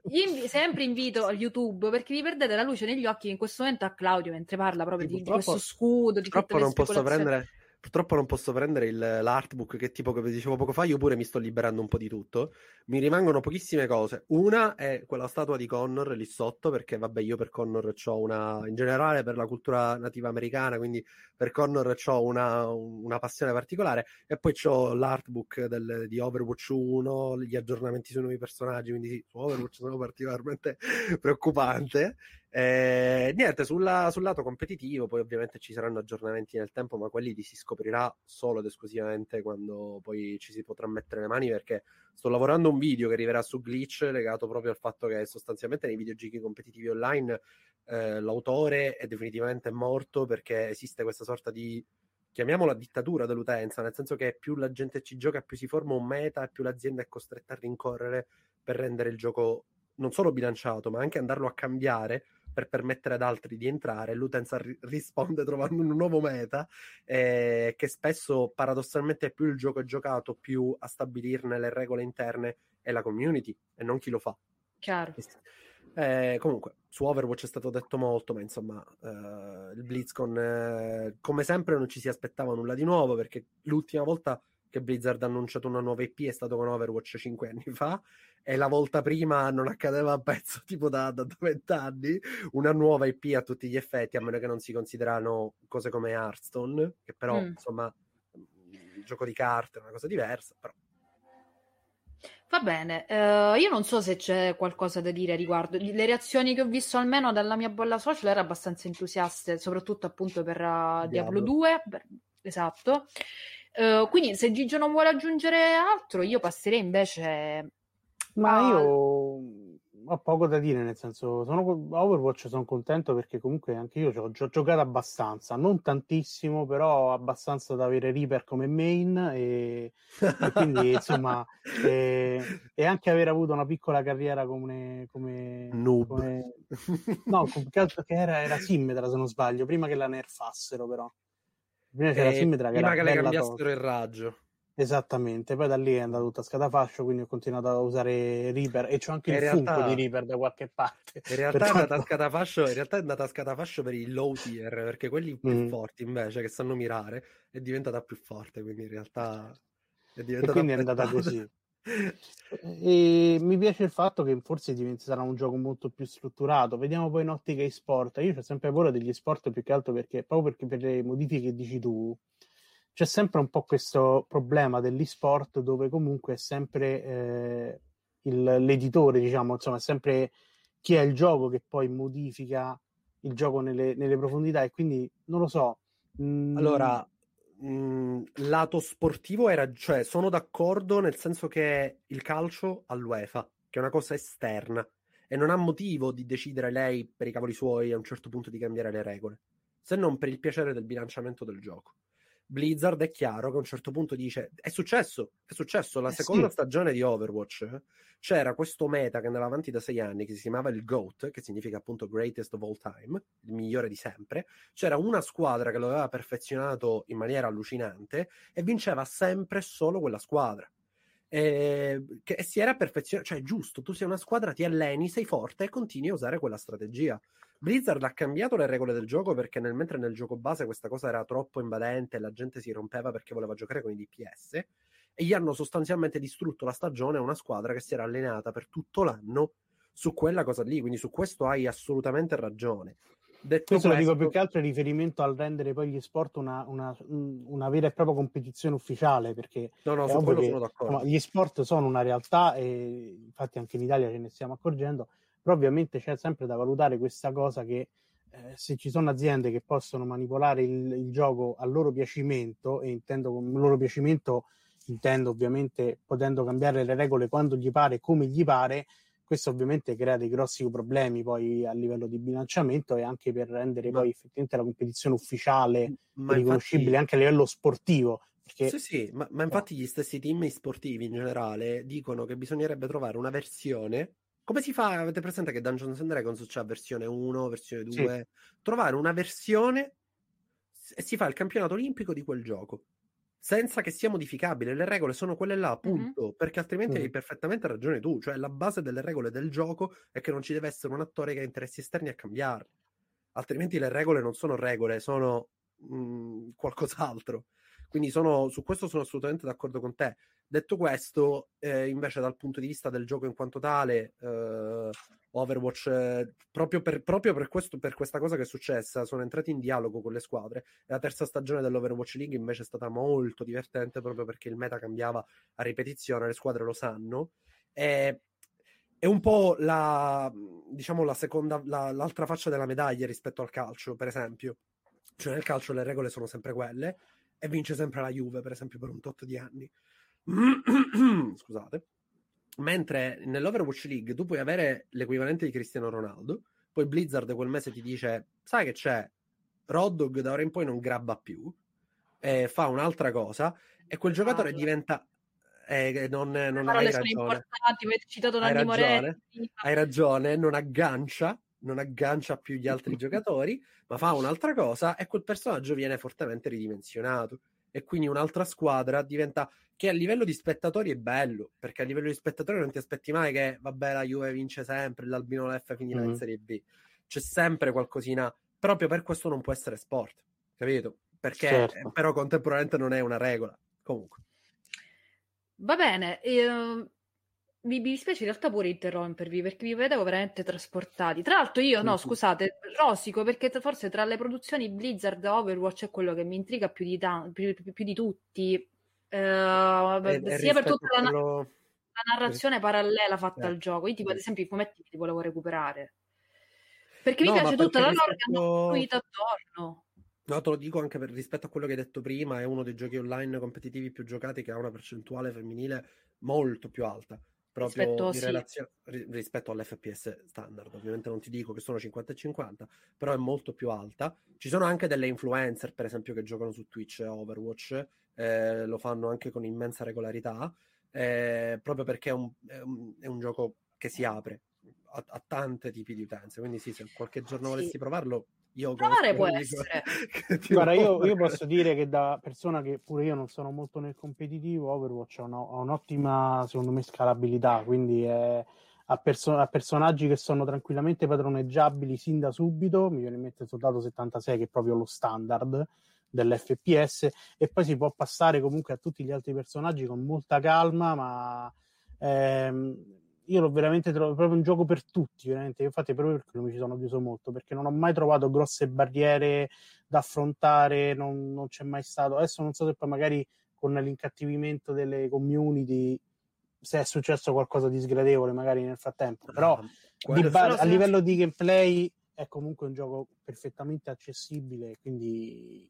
invi... sempre invito YouTube perché vi perdete la luce negli occhi in questo momento a Claudio mentre parla proprio di, di questo scudo, di le non posso prendere Purtroppo non posso prendere il, l'artbook che tipo come dicevo poco fa, io pure mi sto liberando un po' di tutto. Mi rimangono pochissime cose. Una è quella statua di Connor lì sotto, perché vabbè, io per Connor ho una in generale per la cultura nativa americana, quindi per Connor ho una, una passione particolare. E poi ho l'artbook del, di Overwatch 1, gli aggiornamenti sui nuovi personaggi, quindi sì, su Overwatch sono particolarmente preoccupante. Eh, niente, sulla, sul lato competitivo, poi ovviamente ci saranno aggiornamenti nel tempo, ma quelli li si scoprirà solo ed esclusivamente quando poi ci si potrà mettere le mani. Perché sto lavorando un video che arriverà su Glitch legato proprio al fatto che sostanzialmente nei videogiochi competitivi online eh, l'autore è definitivamente morto perché esiste questa sorta di chiamiamola dittatura dell'utenza, nel senso che più la gente ci gioca, più si forma un meta e più l'azienda è costretta a rincorrere per rendere il gioco non solo bilanciato, ma anche andarlo a cambiare per permettere ad altri di entrare. L'utenza ri- risponde trovando un nuovo meta, eh, che spesso paradossalmente più il gioco è giocato, più a stabilirne le regole interne è la community e non chi lo fa. Chiaro. Eh, comunque, su Overwatch è stato detto molto, ma insomma, eh, il BlizzCon, eh, come sempre, non ci si aspettava nulla di nuovo perché l'ultima volta che Blizzard ha annunciato una nuova IP è stato con Overwatch 5 anni fa e la volta prima non accadeva a pezzo tipo da, da 20 anni una nuova IP a tutti gli effetti a meno che non si considerano cose come Hearthstone che però mm. insomma il gioco di carte è una cosa diversa però Va bene, uh, io non so se c'è qualcosa da dire riguardo. Le reazioni che ho visto almeno dalla mia bolla social erano abbastanza entusiaste, soprattutto appunto per uh, Diablo. Diablo 2. Per... Esatto. Uh, quindi se Gigio non vuole aggiungere altro, io passerei invece. Ma a... io ho poco da dire, nel senso, sono, Overwatch sono contento perché comunque anche io ci ho, ci ho giocato abbastanza, non tantissimo, però abbastanza da avere Reaper come main e, e quindi insomma, e, e, anche aver avuto una piccola carriera come... come Noob. Come, no, che era, era Simmetra se non sbaglio, prima che la nerfassero però. Prima eh, Simmetra che prima che le cambiassero tosta. il raggio. Esattamente, poi da lì è andato tutto a scatafascio, quindi ho continuato a usare Reaper e c'ho anche in il realtà, Funko di Reaper da qualche parte. In realtà, è andata a scatafascio, in realtà è andata a scatafascio per i low tier, perché quelli più mm. forti invece, che sanno mirare, è diventata più forte, quindi in realtà è diventata... E quindi è andata così. E mi piace il fatto che forse sarà un gioco molto più strutturato. Vediamo poi in ottica e-sport. Io ho sempre paura degli sport più che altro perché, proprio perché per le modifiche che dici tu, c'è sempre un po' questo problema dell'e-sport dove comunque è sempre eh, il, l'editore, diciamo, insomma, è sempre chi ha il gioco che poi modifica il gioco nelle, nelle profondità e quindi non lo so. Mm... Allora, mh, mm, lato sportivo era, cioè, sono d'accordo nel senso che il calcio all'UEFA, che è una cosa esterna, e non ha motivo di decidere lei per i cavoli suoi a un certo punto di cambiare le regole, se non per il piacere del bilanciamento del gioco. Blizzard è chiaro che a un certo punto dice: È successo, è successo la eh seconda sì. stagione di Overwatch. C'era questo meta che andava avanti da sei anni che si chiamava il GOAT, che significa appunto Greatest of All Time, il migliore di sempre. C'era una squadra che lo aveva perfezionato in maniera allucinante e vinceva sempre solo quella squadra. E, che si era perfezionata, cioè giusto, tu sei una squadra, ti alleni, sei forte e continui a usare quella strategia. Blizzard ha cambiato le regole del gioco perché nel, mentre nel gioco base questa cosa era troppo invadente e la gente si rompeva perché voleva giocare con i DPS e gli hanno sostanzialmente distrutto la stagione a una squadra che si era allenata per tutto l'anno su quella cosa lì, quindi su questo hai assolutamente ragione. Detto questo, questo lo dico più che altro in riferimento al rendere poi gli sport una, una, una vera e propria competizione ufficiale perché no, no, su quello che, sono d'accordo. Insomma, gli sport sono una realtà e infatti anche in Italia ce ne stiamo accorgendo però ovviamente c'è sempre da valutare questa cosa che eh, se ci sono aziende che possono manipolare il, il, gioco a loro piacimento, e intendo con loro piacimento, intendo ovviamente potendo cambiare le regole quando gli pare, come gli pare, questo ovviamente crea dei grossi problemi poi a livello di bilanciamento e anche per rendere ma, poi effettivamente la competizione ufficiale riconoscibile infatti, anche a livello sportivo. Perché, sì, sì, ma, ma infatti gli stessi team sportivi in generale dicono che bisognerebbe trovare una versione come si fa? Avete presente che Dungeons and Dragons c'è versione 1, versione 2? Sì. Trovare una versione e si fa il campionato olimpico di quel gioco senza che sia modificabile. Le regole sono quelle là, appunto, mm-hmm. perché altrimenti mm. hai perfettamente ragione tu. Cioè, la base delle regole del gioco è che non ci deve essere un attore che ha interessi esterni a cambiarle. Altrimenti le regole non sono regole, sono mh, mm, qualcos'altro. Quindi sono, su questo sono assolutamente d'accordo con te. Detto questo, eh, invece dal punto di vista del gioco in quanto tale, eh, Overwatch, eh, proprio, per, proprio per, questo, per, questa cosa che è successa, sono entrati in dialogo con le squadre la terza stagione dell'Overwatch League invece è stata molto divertente proprio perché il meta cambiava a ripetizione, le squadre lo sanno. E, è un po' la, diciamo, la seconda, la, l'altra faccia della medaglia rispetto al calcio, per esempio. Cioè nel calcio le regole sono sempre quelle e vince sempre la Juve, per esempio, per un tot di anni. Scusate. Mentre nell'Overwatch League tu puoi avere l'equivalente di Cristiano Ronaldo, poi Blizzard quel mese ti dice, sai che c'è, Roddog da ora in poi non grabba più, e fa un'altra cosa, e quel giocatore ah, diventa... Eh, non, non hai ragione. citato hai ragione, hai ragione, non aggancia, non aggancia più gli altri giocatori, ma fa un'altra cosa e quel personaggio viene fortemente ridimensionato e quindi un'altra squadra diventa che a livello di spettatori è bello, perché a livello di spettatori non ti aspetti mai che, vabbè, la Juve vince sempre, l'Albino F finirà mm. in Serie B. C'è sempre qualcosina, proprio per questo non può essere sport, capito? Perché certo. però contemporaneamente non è una regola. Comunque. Va bene, eh, mi, mi dispiace in realtà pure interrompervi perché vi vedevo veramente trasportati. Tra l'altro, io no, scusate, rosico perché forse tra le produzioni Blizzard Overwatch è quello che mi intriga più di, ta- più, più, più di tutti. Uh, e, sia per tutta la, quello... la, narrazione parallela fatta eh. al gioco. Io, tipo, ad esempio, i fumetti li volevo recuperare perché no, mi piace tutta la lore che hanno costruito attorno. No, te lo dico anche per, rispetto a quello che hai detto prima, è uno dei giochi online competitivi più giocati che ha una percentuale femminile molto più alta proprio rispetto, sì. relazio- rispetto all'FPS standard. Ovviamente non ti dico che sono 50 e 50, però è molto più alta. Ci sono anche delle influencer, per esempio, che giocano su Twitch e Overwatch, eh, lo fanno anche con immensa regolarità, eh, proprio perché è un, è, un, è un, gioco che si apre a, a tanti tipi di utenze. Quindi sì, se qualche giorno sì. volessi provarlo, io Provare può essere. Guarda, io, io, posso dire che da persona che pure io non sono molto nel competitivo, Overwatch ha, una, ha un'ottima, secondo me, scalabilità, quindi è, a, perso- a, personaggi che sono tranquillamente padroneggiabili sin da subito, mi viene in mente il Soldato 76 che è proprio lo standard dell'FPS e poi si può passare comunque a tutti gli altri personaggi con molta calma, ma ehm, io l'ho veramente trovato proprio un gioco per tutti, veramente. Infatti, proprio per quello mi ci sono chiuso molto, perché non ho mai trovato grosse barriere da affrontare, non, non c'è mai stato. Adesso non so se poi magari con l'incattivimento delle community se è successo qualcosa di sgradevole magari nel frattempo, però, di bar- a livello di gameplay è comunque un gioco perfettamente accessibile, quindi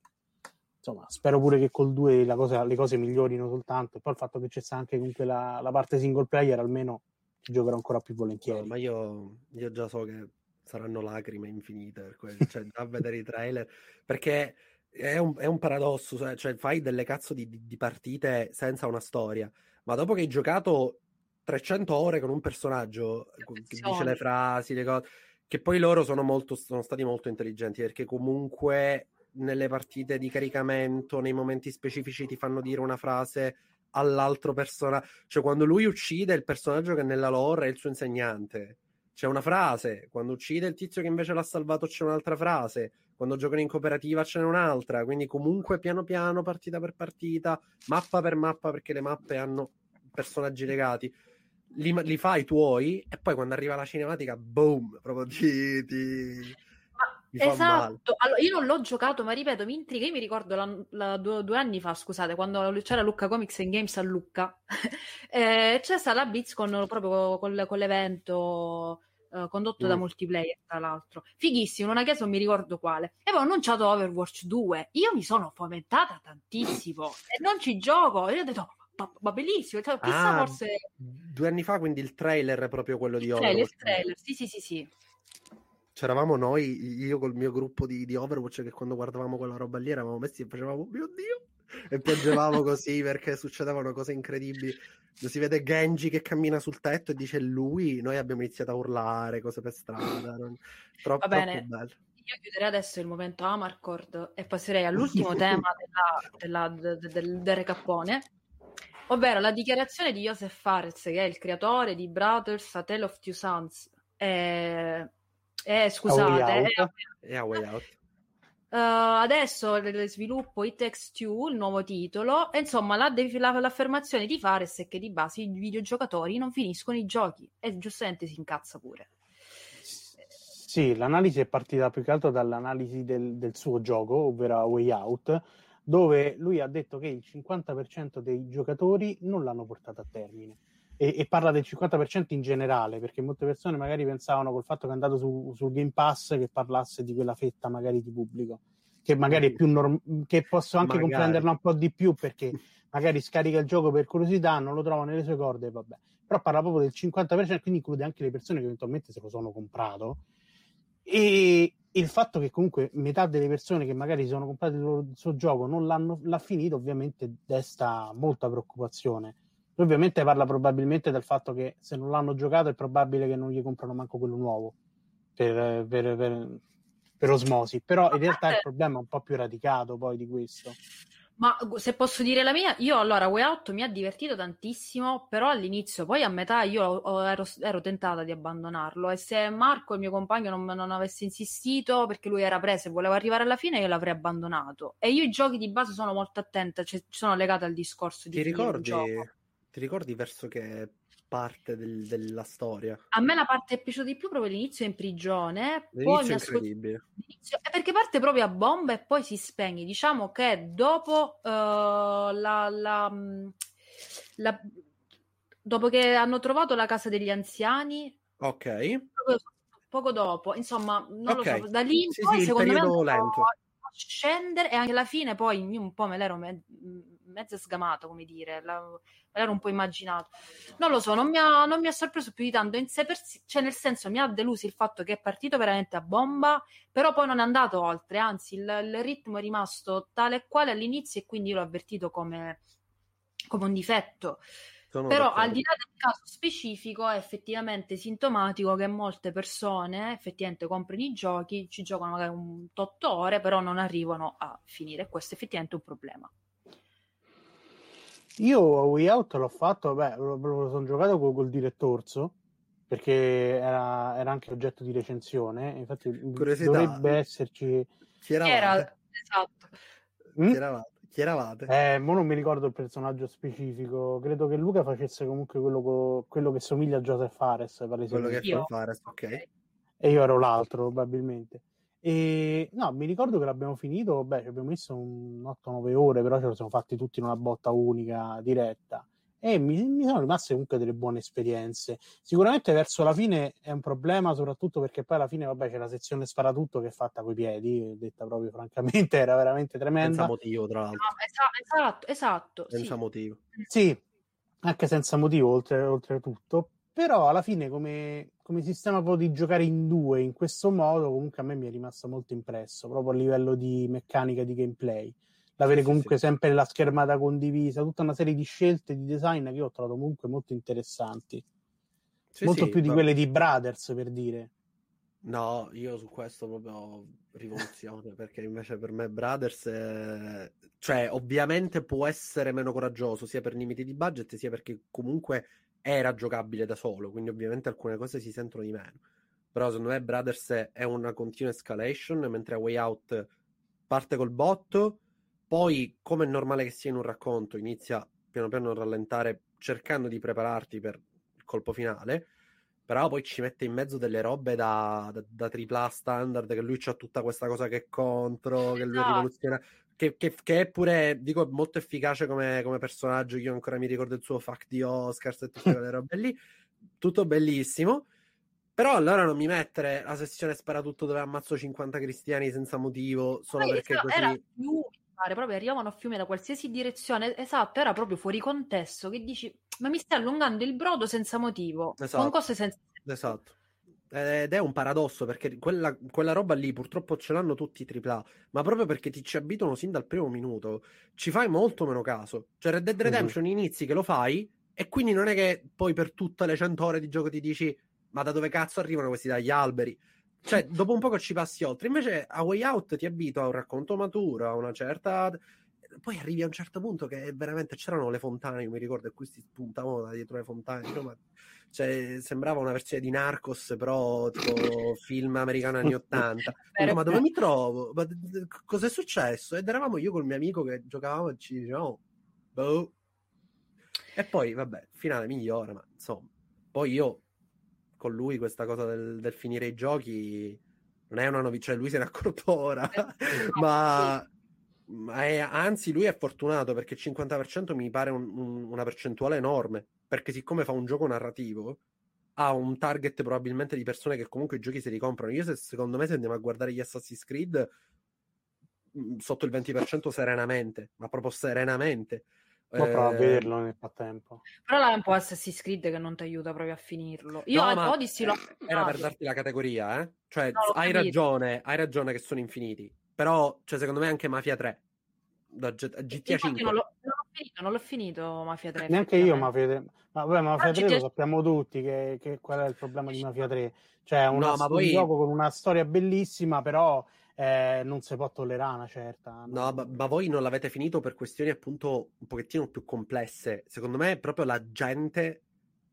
insomma, spero pure che col 2 cosa, le cose migliorino soltanto. E poi il fatto che c'è anche comunque la, la, parte single player, almeno ci giocherò ancora più volentieri. No, ma io, io, già so che saranno lacrime infinite per quello, cioè, a vedere i trailer, perché è un, è un paradosso, cioè, cioè fai delle cazzo di, di, di partite senza una storia, ma dopo che hai giocato 300 ore con un personaggio che dice le frasi, le cose, che poi loro sono, molto, sono stati molto intelligenti perché comunque nelle partite di caricamento, nei momenti specifici ti fanno dire una frase all'altro personaggio, cioè quando lui uccide il personaggio che nella lore è il suo insegnante, c'è una frase, quando uccide il tizio che invece l'ha salvato c'è un'altra frase, quando giocano in cooperativa ce n'è un'altra, quindi comunque piano piano, partita per partita, mappa per mappa, perché le mappe hanno personaggi legati. Li, li fai tuoi e poi quando arriva la cinematica, boom, proprio ti, ti esatto, allora, io non l'ho giocato, ma ripeto, mi intriga. Io mi ricordo la, la, due, due, anni fa, scusate, quando c'era Lucca Comics and Games a Lucca, eh, c'è stata la BlizzCon proprio con, con l'evento eh, condotto mm. da multiplayer, tra l'altro. Fighissimo, non a caso non mi ricordo quale. E ho annunciato Overwatch 2. Io mi sono fomentata tantissimo e non ci gioco. E io ho detto, ma, ma bellissimo, cioè, chissà ah, forse... Due anni fa, quindi il trailer è proprio quello di Overwatch. Trailer, il trailer, sì, sì, sì, sì c'eravamo noi, io col mio gruppo di, di, Overwatch, che quando guardavamo quella roba lì eravamo messi e facevamo, mio Dio, e piangevamo così perché succedevano cose incredibili. Si vede Genji che cammina sul tetto e dice lui, noi abbiamo iniziato a urlare, cose per strada. Non... Troppo, Va bene. Io chiuderei adesso il momento Amarcord e passerei all'ultimo tema della, della, del, del, del recappone, ovvero la dichiarazione di Joseph Fares, che è il creatore di Brothers, A Tale of Two Sons. Eh, eh, scusate. È a Way Out. Uh, adesso sviluppo It Takes Two, il nuovo titolo, e insomma la, la, l'affermazione di Fares è che di base i videogiocatori non finiscono i giochi e giustamente si incazza pure. Sì, l'analisi è partita più che altro dall'analisi del, del suo gioco, ovvero A Way Out, dove lui ha detto che il 50% dei giocatori non l'hanno portato a termine e, e, parla del 50% in generale, perché molte persone magari pensavano col fatto che è andato su, sul Game Pass che parlasse di quella fetta magari di pubblico, che magari è più norm- che posso anche magari. comprenderla un po' di più perché magari scarica il gioco per curiosità, non lo trova nelle sue corde vabbè. Però parla proprio del 50%, quindi include anche le persone che eventualmente se lo sono comprato. E il fatto che comunque metà delle persone che magari si sono comprate il, loro, il suo gioco non l'hanno l'ha finito, ovviamente desta molta preoccupazione ovviamente parla probabilmente del fatto che se non l'hanno giocato è probabile che non gli comprano manco quello nuovo per, per, per, per osmosi. Però in realtà il problema è un po' più radicato poi di questo. Ma se posso dire la mia, io allora Way Out mi ha divertito tantissimo, però all'inizio, poi a metà io ero, ero tentata di abbandonarlo e se Marco, il mio compagno, non, non, avesse insistito perché lui era preso e voleva arrivare alla fine, io l'avrei abbandonato. E io i giochi di base sono molto attenta, cioè sono legata al discorso di... Ti ricordi? Ti ricordi verso che parte del, della storia? A me la parte che è piaciuta di più proprio l'inizio in prigione. L'inizio poi è incredibile. L'inizio... Perché parte proprio a bomba e poi si spegne. Diciamo che dopo uh, la, la, mm, la, dopo che hanno trovato la casa degli anziani. Ok. Poco dopo, insomma, non okay. lo so, da lì in sì, poi sì, secondo me lento. scendere e anche alla fine poi un po' me l'ero me- mezzo sgamato, come dire, la, l'ero un po' immaginato. Non lo so, non mi, ha, non mi ha sorpreso più di tanto in sé per sé, cioè nel senso mi ha deluso il fatto che è partito veramente a bomba, però poi non è andato oltre, anzi il, il ritmo è rimasto tale e quale all'inizio e quindi l'ho avvertito come, come un difetto. Sono Però d'accordo. al di là del caso specifico è effettivamente sintomatico che molte persone effettivamente comprano i giochi, ci giocano magari un 8 ore, però non arrivano a finire. Questo è effettivamente un problema. Io a Way Out l'ho fatto, beh, lo, lo sono giocato col, col direttorso perché era, era, anche oggetto di recensione. Infatti, Curiosità. dovrebbe esserci. Chi era? Esatto. Mm? Chi, eravate? Chi eravate? Eh, mo non mi ricordo il personaggio specifico. Credo che Luca facesse comunque quello, co- quello che somiglia a Joseph Fares. Quello che Io. fa Fares, ok. E io ero l'altro, probabilmente. E no, mi ricordo che l'abbiamo finito. Beh, ci abbiamo messo un 8-9 ore, però ce lo siamo fatti tutti in una botta unica diretta. E mi, mi sono rimaste comunque delle buone esperienze. Sicuramente verso la fine è un problema, soprattutto perché poi alla fine, vabbè, c'è la sezione sparatutto che è fatta coi piedi, detta proprio francamente, era veramente Senza tremenda. motivo, tra l'altro. No, esa- esatto, esatto. sì. Senza motivo. Sì, anche senza motivo, oltre, oltretutto. Però alla fine, come, come sistema proprio di giocare in due in questo modo, comunque a me mi è rimasto molto impresso, proprio a livello di meccanica di gameplay. L'avere Sì, comunque sì. sempre la schermata condivisa, tutta una serie di scelte di design che io ho trovato comunque molto interessanti. Sì, molto più di quelle di Brothers, per dire. No, io su questo proprio rivoluzione, perché invece per me Brothers, è- cioè ovviamente può essere meno coraggioso sia per limiti di budget sia perché comunque era giocabile da solo, quindi ovviamente alcune cose si sentono di meno. Però secondo me Brothers è- una continua escalation, mentre Way Out parte col botto, poi come è normale che sia in un racconto, inizia piano piano a rallentare cercando di prepararti per il colpo finale però poi ci mette in mezzo delle robe da, da, da AAA standard, che lui c'ha tutta questa cosa che è contro, che lui Esatto. rivoluziona, che, che- che è pure, dico, molto efficace come, come personaggio, io ancora mi ricordo il suo fuck di Oscars e tutte quelle robe lì, tutto bellissimo, però allora non mi mettere la sessione sparatutto dove ammazzo 50 cristiani senza motivo, solo Poi, perché così... era fiume, pare, proprio arrivavano a fiume da qualsiasi direzione. Esatto, era proprio fuori contesto. Che dici, ma mi stai allungando il brodo senza motivo, Esatto. con cose senza. Esatto. Ed è un paradosso perché quella, quella roba lì purtroppo ce l'hanno tutti i AAA, ma proprio perché ti ci abituano sin dal primo minuto, ci fai molto meno caso. Cioè Red Dead. Redemption inizi che lo fai e quindi non è che poi per tutte le 100 ore di gioco ti dici ma da dove cazzo arrivano questi dagli alberi? Cioè dopo un poco ci passi oltre. Invece a Way Out ti abitua a un racconto maturo, a una certa... Poi arrivi a un certo punto che veramente c'erano le fontane, io mi ricordo, e questi spuntavano da dietro le fontane. ma cioè, sembrava una versione di Narcos, però tipo film americano anni 80. Dico, ma dove mi trovo? Ma cos'è successo? Ed eravamo io col mio amico che giocavamo e ci dicevamo, boh. E poi, vabbè, finale migliore, ma insomma. Poi io, con lui, questa cosa del, del finire i giochi non è una novità, cioè lui se ne è accorto ora, ma... ma è- anzi, lui è fortunato perché il 50% mi pare un- un- una percentuale enorme. Perché, siccome fa un gioco narrativo, ha un target probabilmente di persone che comunque i giochi se li comprano. Io, se, secondo me, se andiamo a guardare gli Assassin's Creed mh, sotto il 20% serenamente, ma proprio serenamente. Ma prova a Eh, vederlo nel frattempo. Però là è un po' Assassin's Creed che non ti aiuta proprio a finirlo. Io no, Odyssey l'ho era per darti la categoria, eh? Cioè, No, hai capito. ragione, hai ragione che sono infiniti. Però, cioè, secondo me anche Mafia 3, da G- GTA Infatti 5. non l'ho, non l'ho finito, non l'ho finito Mafia 3. Neanche io. Mafia 3. Ma vabbè, Mafia Però 3 lo GTA sappiamo tutti che, che qual è il problema di Mafia 3. Cioè, una, No, ma un poi- gioco con una storia bellissima, però eh, non si può tollerare una certa. No, ma, ma voi non l'avete finito per questioni appunto un pochettino più complesse. Secondo me proprio la gente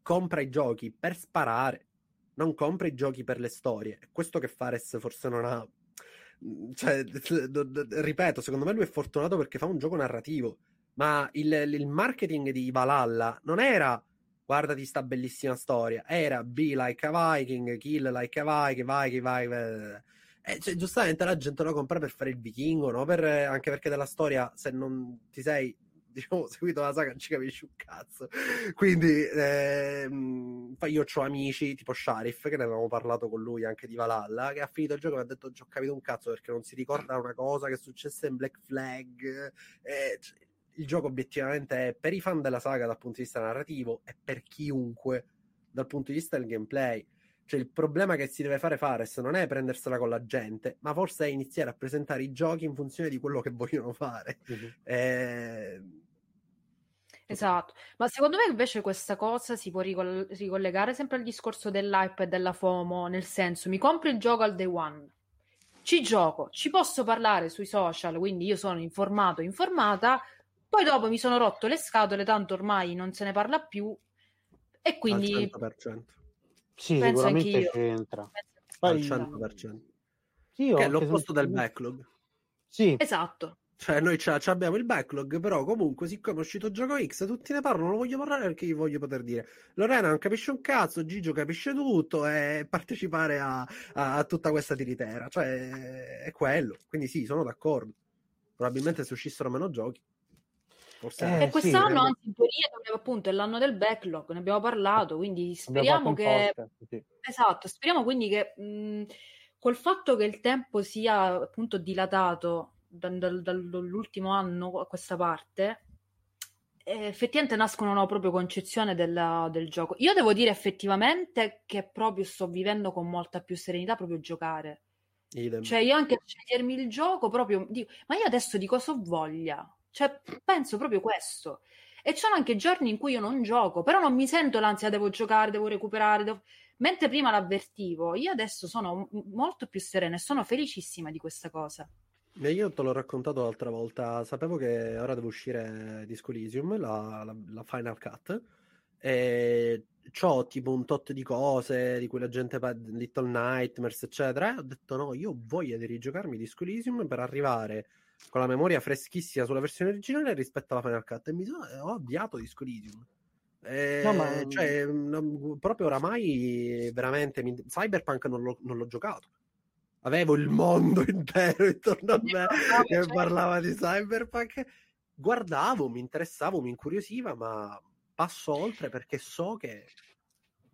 compra i giochi per sparare, non compra i giochi per le storie. È questo che Fares forse non ha... Cioè, d- d- ripeto, secondo me lui è fortunato perché fa un gioco narrativo, ma il, il marketing di Valhalla non era guardati sta bellissima storia, era be like a Viking, kill like a Viking, Viking, Viking... Eh, cioè, giustamente la gente lo compra per fare il vichingo, no? Per, anche perché della storia, se non ti sei, diciamo, seguito la saga, non ci capisci un cazzo. Quindi, ehm, io ho amici tipo Sharif, che ne avevamo parlato con lui anche di Valhalla, che ha finito il gioco e mi ha detto, "Ci ho capito un cazzo perché non si ricorda una cosa che è successa in Black Flag. Eh, il gioco obiettivamente è per i fan della saga dal punto di vista narrativo e per chiunque dal punto di vista del gameplay. Cioè, il problema che si deve fare Fares non è prendersela con la gente, ma forse è iniziare a presentare i giochi in funzione di quello che vogliono fare. Mhm. Eh, Esatto, ma secondo me invece questa cosa si può ricol- ricollegare sempre al discorso dell'hype e della FOMO, nel senso mi compro il gioco al day one, ci gioco, ci posso parlare sui social, quindi io sono informato, informata, poi dopo mi sono rotto le scatole, tanto ormai non se ne parla più e al quindi 100%. Sì, Penso sicuramente anch'io. c'entra. Al Poi, 100%. Sì, io Che è l'opposto del backlog. Sì, esatto, Cioè, noi abbiamo il backlog, però comunque, siccome è uscito gioco X, tutti ne parlano, non voglio parlare perché gli voglio poter dire. Lorena non capisce un cazzo, Gigio capisce tutto e partecipare a, a, a tutta questa tiritera. Cioè, è quello. Quindi sì, sono d'accordo. Probabilmente se uscissero meno giochi. Forse eh, e quest'anno, sì, anzi, in teoria, dovrebbe, appunto, è l'anno del backlog, ne abbiamo parlato, quindi speriamo che... sì. Esatto, speriamo quindi che mh, col fatto che il tempo sia appunto dilatato dal, dall'ultimo anno a questa parte, eh, effettivamente nascono una propria concezione della, del gioco. Io devo dire effettivamente che proprio sto vivendo con molta più serenità proprio giocare. Idem. Cioè, io anche a scegliermi il gioco proprio dico, ma io adesso di cosa ho voglia? Cioè, penso proprio questo. E ci sono anche giorni in cui io non gioco, però non mi sento l'ansia, devo giocare, devo recuperare. Devo... Mentre prima l'avvertivo, io adesso sono molto più serena e sono felicissima di questa cosa. Io te l'ho raccontato l'altra volta, sapevo che ora deve uscire Disco Elysium, la, la, la Final Cut, e ho tipo un tot di cose di cui la gente Little Nightmares, eccetera, e ho detto no, io ho voglia di rigiocarmi Disco Elysium per arrivare con la memoria freschissima sulla versione originale rispetto alla Final Cut e mi sono, ho avviato Disco Elysium. Eh, no, ma... cioè, non, proprio oramai veramente mi... Cyberpunk non l'ho, non l'ho giocato avevo il mondo intero intorno a me che certo. parlava di cyberpunk. Guardavo, mi interessavo, mi incuriosiva, ma passo oltre perché so che.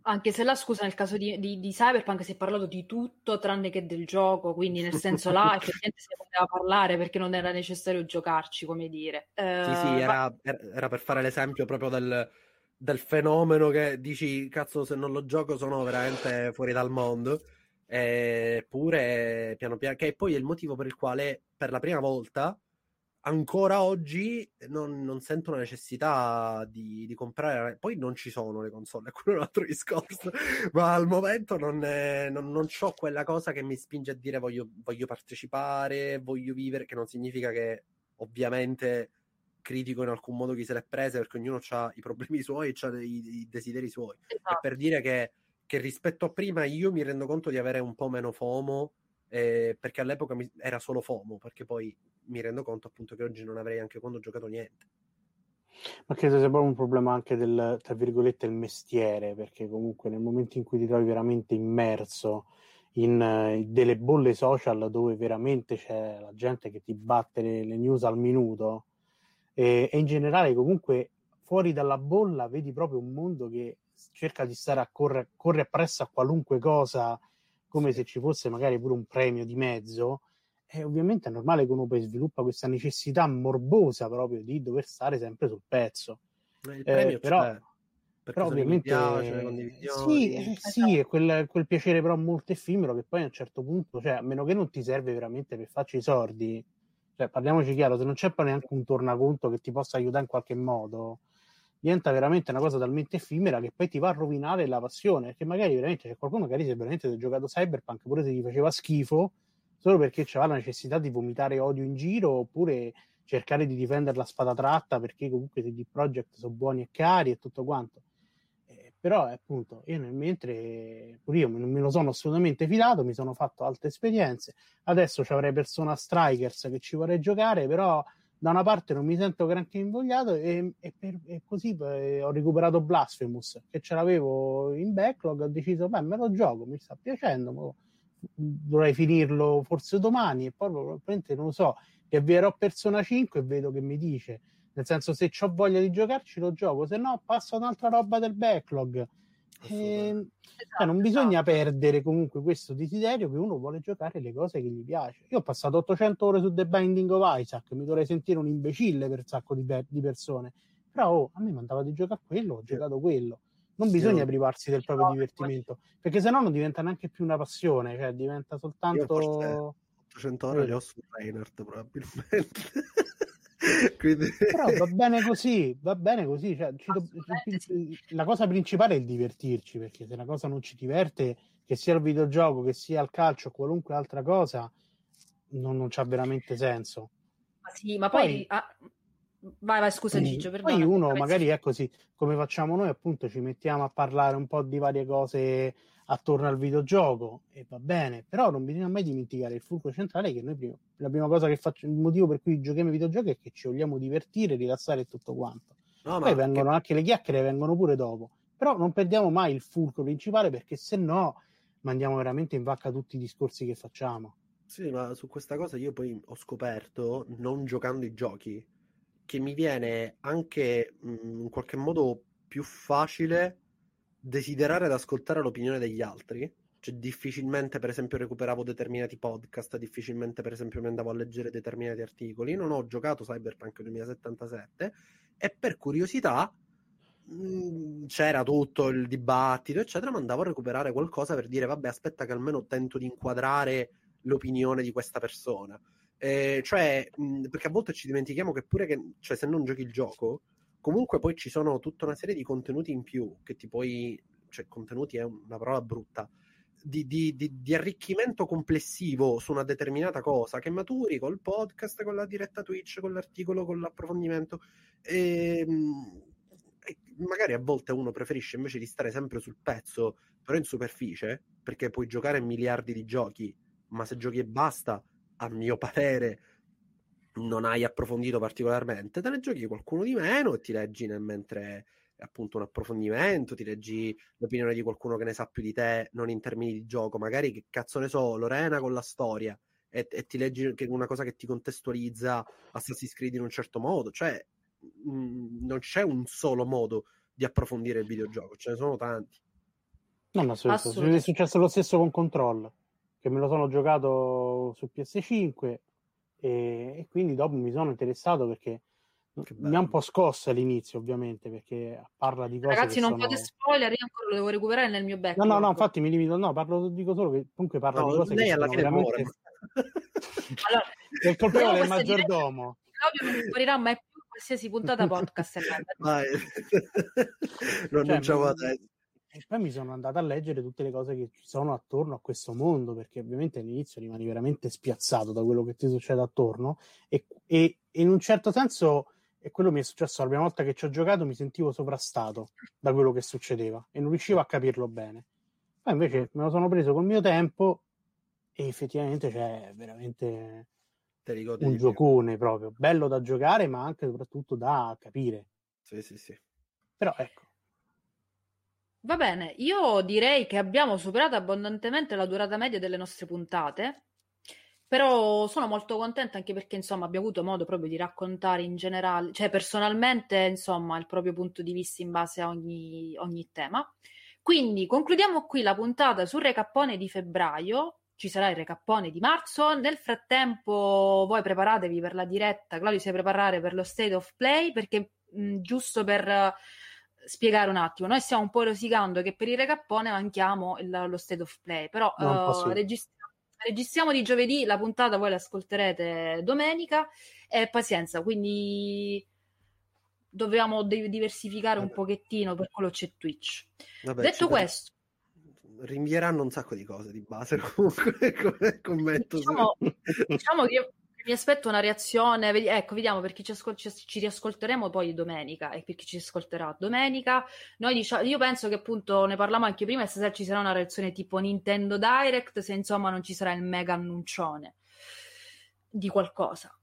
Anche se la scusa, nel caso di, di, di, Cyberpunk si è parlato di tutto tranne che del gioco, quindi nel senso là effettivamente si poteva parlare perché non era necessario giocarci, come dire. Uh, sì, sì, eh, era, ma... era, per fare l'esempio proprio del, del fenomeno che dici, cazzo, se non lo gioco sono veramente fuori dal mondo. Eppure, piano piano, che poi è il motivo per il quale per la prima volta ancora oggi non, non sento la necessità di, di, comprare. Poi non ci sono le console, quello è un altro discorso. Ma al momento non, è, non, non ho quella cosa che mi spinge a dire voglio, voglio partecipare, voglio vivere, che non significa che ovviamente critico in alcun modo chi se l'è presa perché ognuno ha i problemi suoi e ha i, i desideri suoi. Esatto. E per dire che che rispetto a prima io mi rendo conto di avere un po' meno FOMO eh, perché all'epoca mi, era solo FOMO perché poi mi rendo conto appunto che oggi non avrei anche quando ho giocato niente. Ma credo sia proprio un problema anche del tra virgolette il mestiere perché comunque nel momento in cui ti trovi veramente immerso in uh, delle bolle social dove veramente c'è la gente che ti batte le, le news al minuto e, e in generale comunque fuori dalla bolla vedi proprio un mondo che cerca di stare a correre corre appresso a qualunque cosa come se ci fosse magari pure un premio di mezzo e ovviamente è normale che uno poi sviluppa questa necessità morbosa proprio di dover stare sempre sul pezzo. Il premio eh, però, c'è però ovviamente piace, sì, eh, sì è quel, quel, piacere però molto effimero che poi a un certo punto cioè a meno che non ti serve veramente per farci i sordi cioè parliamoci chiaro se non c'è poi neanche un tornaconto che ti possa aiutare in qualche modo diventa veramente una cosa talmente effimera che poi ti va a rovinare la passione. Perché magari veramente c'è qualcuno, magari se veramente giocato Cyberpunk, pure se gli faceva schifo, solo perché aveva la necessità di vomitare odio in giro, oppure cercare di difendere la spada tratta perché comunque i CD Projekt sono buoni e cari e tutto quanto. Eh, però appunto io nel mentre pure io non me lo sono assolutamente fidato, mi sono fatto altre esperienze. Adesso ci avrei Persona Strikers che ci vorrei giocare, però da una parte non mi sento granché invogliato e, e, per, e così eh, ho recuperato Blasphemous che ce l'avevo in backlog ho deciso beh me lo gioco mi sta piacendo dovrei finirlo forse domani e poi probabilmente non lo so che avvierò Persona 5 e vedo che mi dice. Nel senso se ho voglia di giocarci lo gioco se no passo un'altra roba del backlog e, esatto, cioè non bisogna esatto. perdere comunque questo desiderio che uno vuole giocare le cose che gli piace. Io ho passato 800 ore su The Binding of Isaac, mi dovrei sentire un imbecille per un sacco di, di persone, però oh, a me mandava di giocare quello, ho giocato quello. Non bisogna io, privarsi del proprio divertimento, perché sennò non diventa neanche più una passione, cioè diventa soltanto... 800 ore le ho su Reinhardt probabilmente. Quindi... Però va bene così, va bene così. Cioè, do... La cosa principale è il divertirci, perché se una cosa non ci diverte, che sia il videogioco, che sia il calcio o qualunque altra cosa, non, non c'ha veramente senso. Ma sì, ma poi... poi... Ah... Vai, vai, scusa Gigio, perdona. Poi uno magari è così, come facciamo noi, appunto, ci mettiamo a parlare un po' di varie cose attorno al videogioco e va bene, però non bisogna mai dimenticare il fulcro centrale che noi prima, la prima cosa che faccio, il motivo per cui giochiamo ai videogiochi è che ci vogliamo divertire, rilassare e tutto quanto. No, Poi vengono che... anche le chiacchiere, vengono pure dopo, però non perdiamo mai il fulcro principale perché se no mandiamo veramente in vacca tutti i discorsi che facciamo. Sì, ma su questa cosa io poi ho scoperto, non giocando i giochi, che mi viene anche mh, in qualche modo più facile desiderare ed ascoltare l'opinione degli altri. Cioè, difficilmente, per esempio, recuperavo determinati podcast, difficilmente, per esempio, mi andavo a leggere determinati articoli. Non ho giocato Cyberpunk 2077 e per curiosità mh, c'era tutto il dibattito, eccetera. Ma andavo a recuperare qualcosa per dire, vabbè, aspetta, che almeno tento di inquadrare l'opinione di questa persona. Eh, cioè, mh, perché a volte ci dimentichiamo che pure che, cioè, se non giochi il gioco, comunque poi ci sono tutta una serie di contenuti in più che ti puoi, cioè contenuti è una parola brutta, di, di, di, di, arricchimento complessivo su una determinata cosa che maturi col podcast, con la diretta Twitch, con l'articolo, con l'approfondimento. E, ehm, e magari a volte uno preferisce invece di stare sempre sul pezzo, però in superficie, perché puoi giocare miliardi di giochi, ma se giochi e basta, a mio parere, non hai approfondito particolarmente, te ne giochi qualcuno di meno e ti leggi nel mentre appunto un approfondimento, ti leggi l'opinione di qualcuno che ne sa più di te, non in termini di gioco, magari che cazzo ne so, Lorena con la storia e, e ti leggi una cosa che ti contestualizza Assassin's Creed in un certo modo, cioè mh, mm, non c'è un solo modo di approfondire il videogioco, ce ne sono tanti. No, ma è successo lo stesso con Control, che me lo sono giocato su PS5 e, e quindi dopo mi sono interessato perché mi ha un po' scosso all'inizio, ovviamente, perché parla di cose. Ragazzi, non sono... fate spoiler, io ancora lo devo recuperare nel mio back. No, no, no, infatti mi limito, no, parlo, dico solo che comunque parla no, di cose lei che alla fine veramente... allora, è il colpevole del maggiordomo. Claudio non morirà mai più qualsiasi puntata podcast. Non cioè, diciamo adesso. E poi mi sono andato a leggere tutte le cose che ci sono attorno a questo mondo, perché ovviamente all'inizio rimani veramente spiazzato da quello che ti succede attorno e, e, in un certo senso, e quello mi è successo la prima volta che ci ho giocato, mi sentivo sovrastato da quello che succedeva e non riuscivo a capirlo bene. Poi invece me lo sono preso col mio tempo e effettivamente c'è veramente un giocone proprio, bello da giocare ma anche e soprattutto da capire. Sì, sì, sì. Però ecco, Va bene, io direi che abbiamo superato abbondantemente la durata media delle nostre puntate, però sono molto contenta anche perché insomma abbiamo avuto modo proprio di raccontare in generale, cioè personalmente insomma il proprio punto di vista in base a ogni, ogni tema. Quindi concludiamo qui la puntata sul recappone di febbraio, ci sarà il recappone di marzo. Nel frattempo, voi preparatevi per la diretta. Claudio, si preparare per lo state of play perché mh, giusto per spiegare un attimo. Noi stiamo un po' rosicando che per il recappone manchiamo il, lo state of play, però uh, registriamo, registriamo di giovedì, la puntata voi l'ascolterete domenica e pazienza, quindi dobbiamo diversificare un pochettino, per quello c'è Twitch. Vabbè, Detto questo, rinvieranno un sacco di cose di base comunque come commento. Diciamo, diciamo che io mi aspetto una reazione, ecco, vediamo per chi ci, ascol- ci, ci, riascolteremo poi domenica e per chi ci ascolterà domenica. Noi diciamo, io penso che appunto ne parlavamo anche prima, e stasera ci sarà una reazione tipo Nintendo Direct, se insomma non ci sarà il mega annuncione di qualcosa.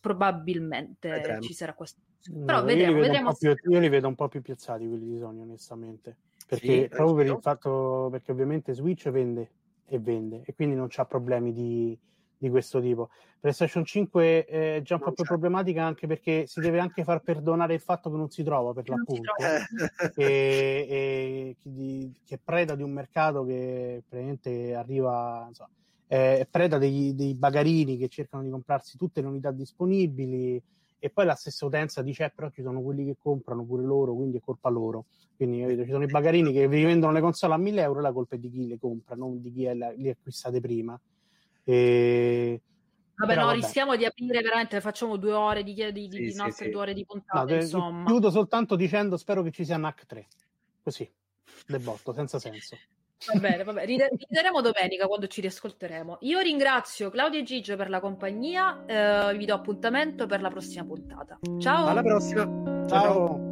Probabilmente vedremo. ci sarà questo. Però no, vedremo, io, li vedremo più, io li vedo un po' più piazzati quelli di Sony, onestamente. Perché sì, proprio per il fatto, perché ovviamente Switch vende e vende e quindi non c'ha problemi di di questo tipo. PlayStation 5 è già un po' più problematica anche perché si deve anche far perdonare il fatto che non si trova per l'appunto. e, e che, che preda di un mercato che praticamente arriva insomma, è preda dei, dei, bagarini che cercano di comprarsi tutte le unità disponibili e poi la stessa utenza dice eh, però ci sono quelli che comprano pure loro quindi è colpa loro. Quindi capito, ci sono i bagarini che vi vendono le console a 1000 euro la colpa è di chi le compra non di chi le ha acquistate prima e... Vabbè, no, vabbè. rischiamo di aprire veramente, facciamo due ore di, di, di, sì, di nostre sì, due ore di puntata. No, insomma. Chiudo soltanto dicendo: spero che ci sia NAC 3. Così, del botto, senza senso. Va bene, va bene. Rideremo domenica quando ci riascolteremo. Io ringrazio Claudio e Gigio per la compagnia. Eh, vi do appuntamento per la prossima puntata. Ciao. Alla prossima. Ciao. Ciao.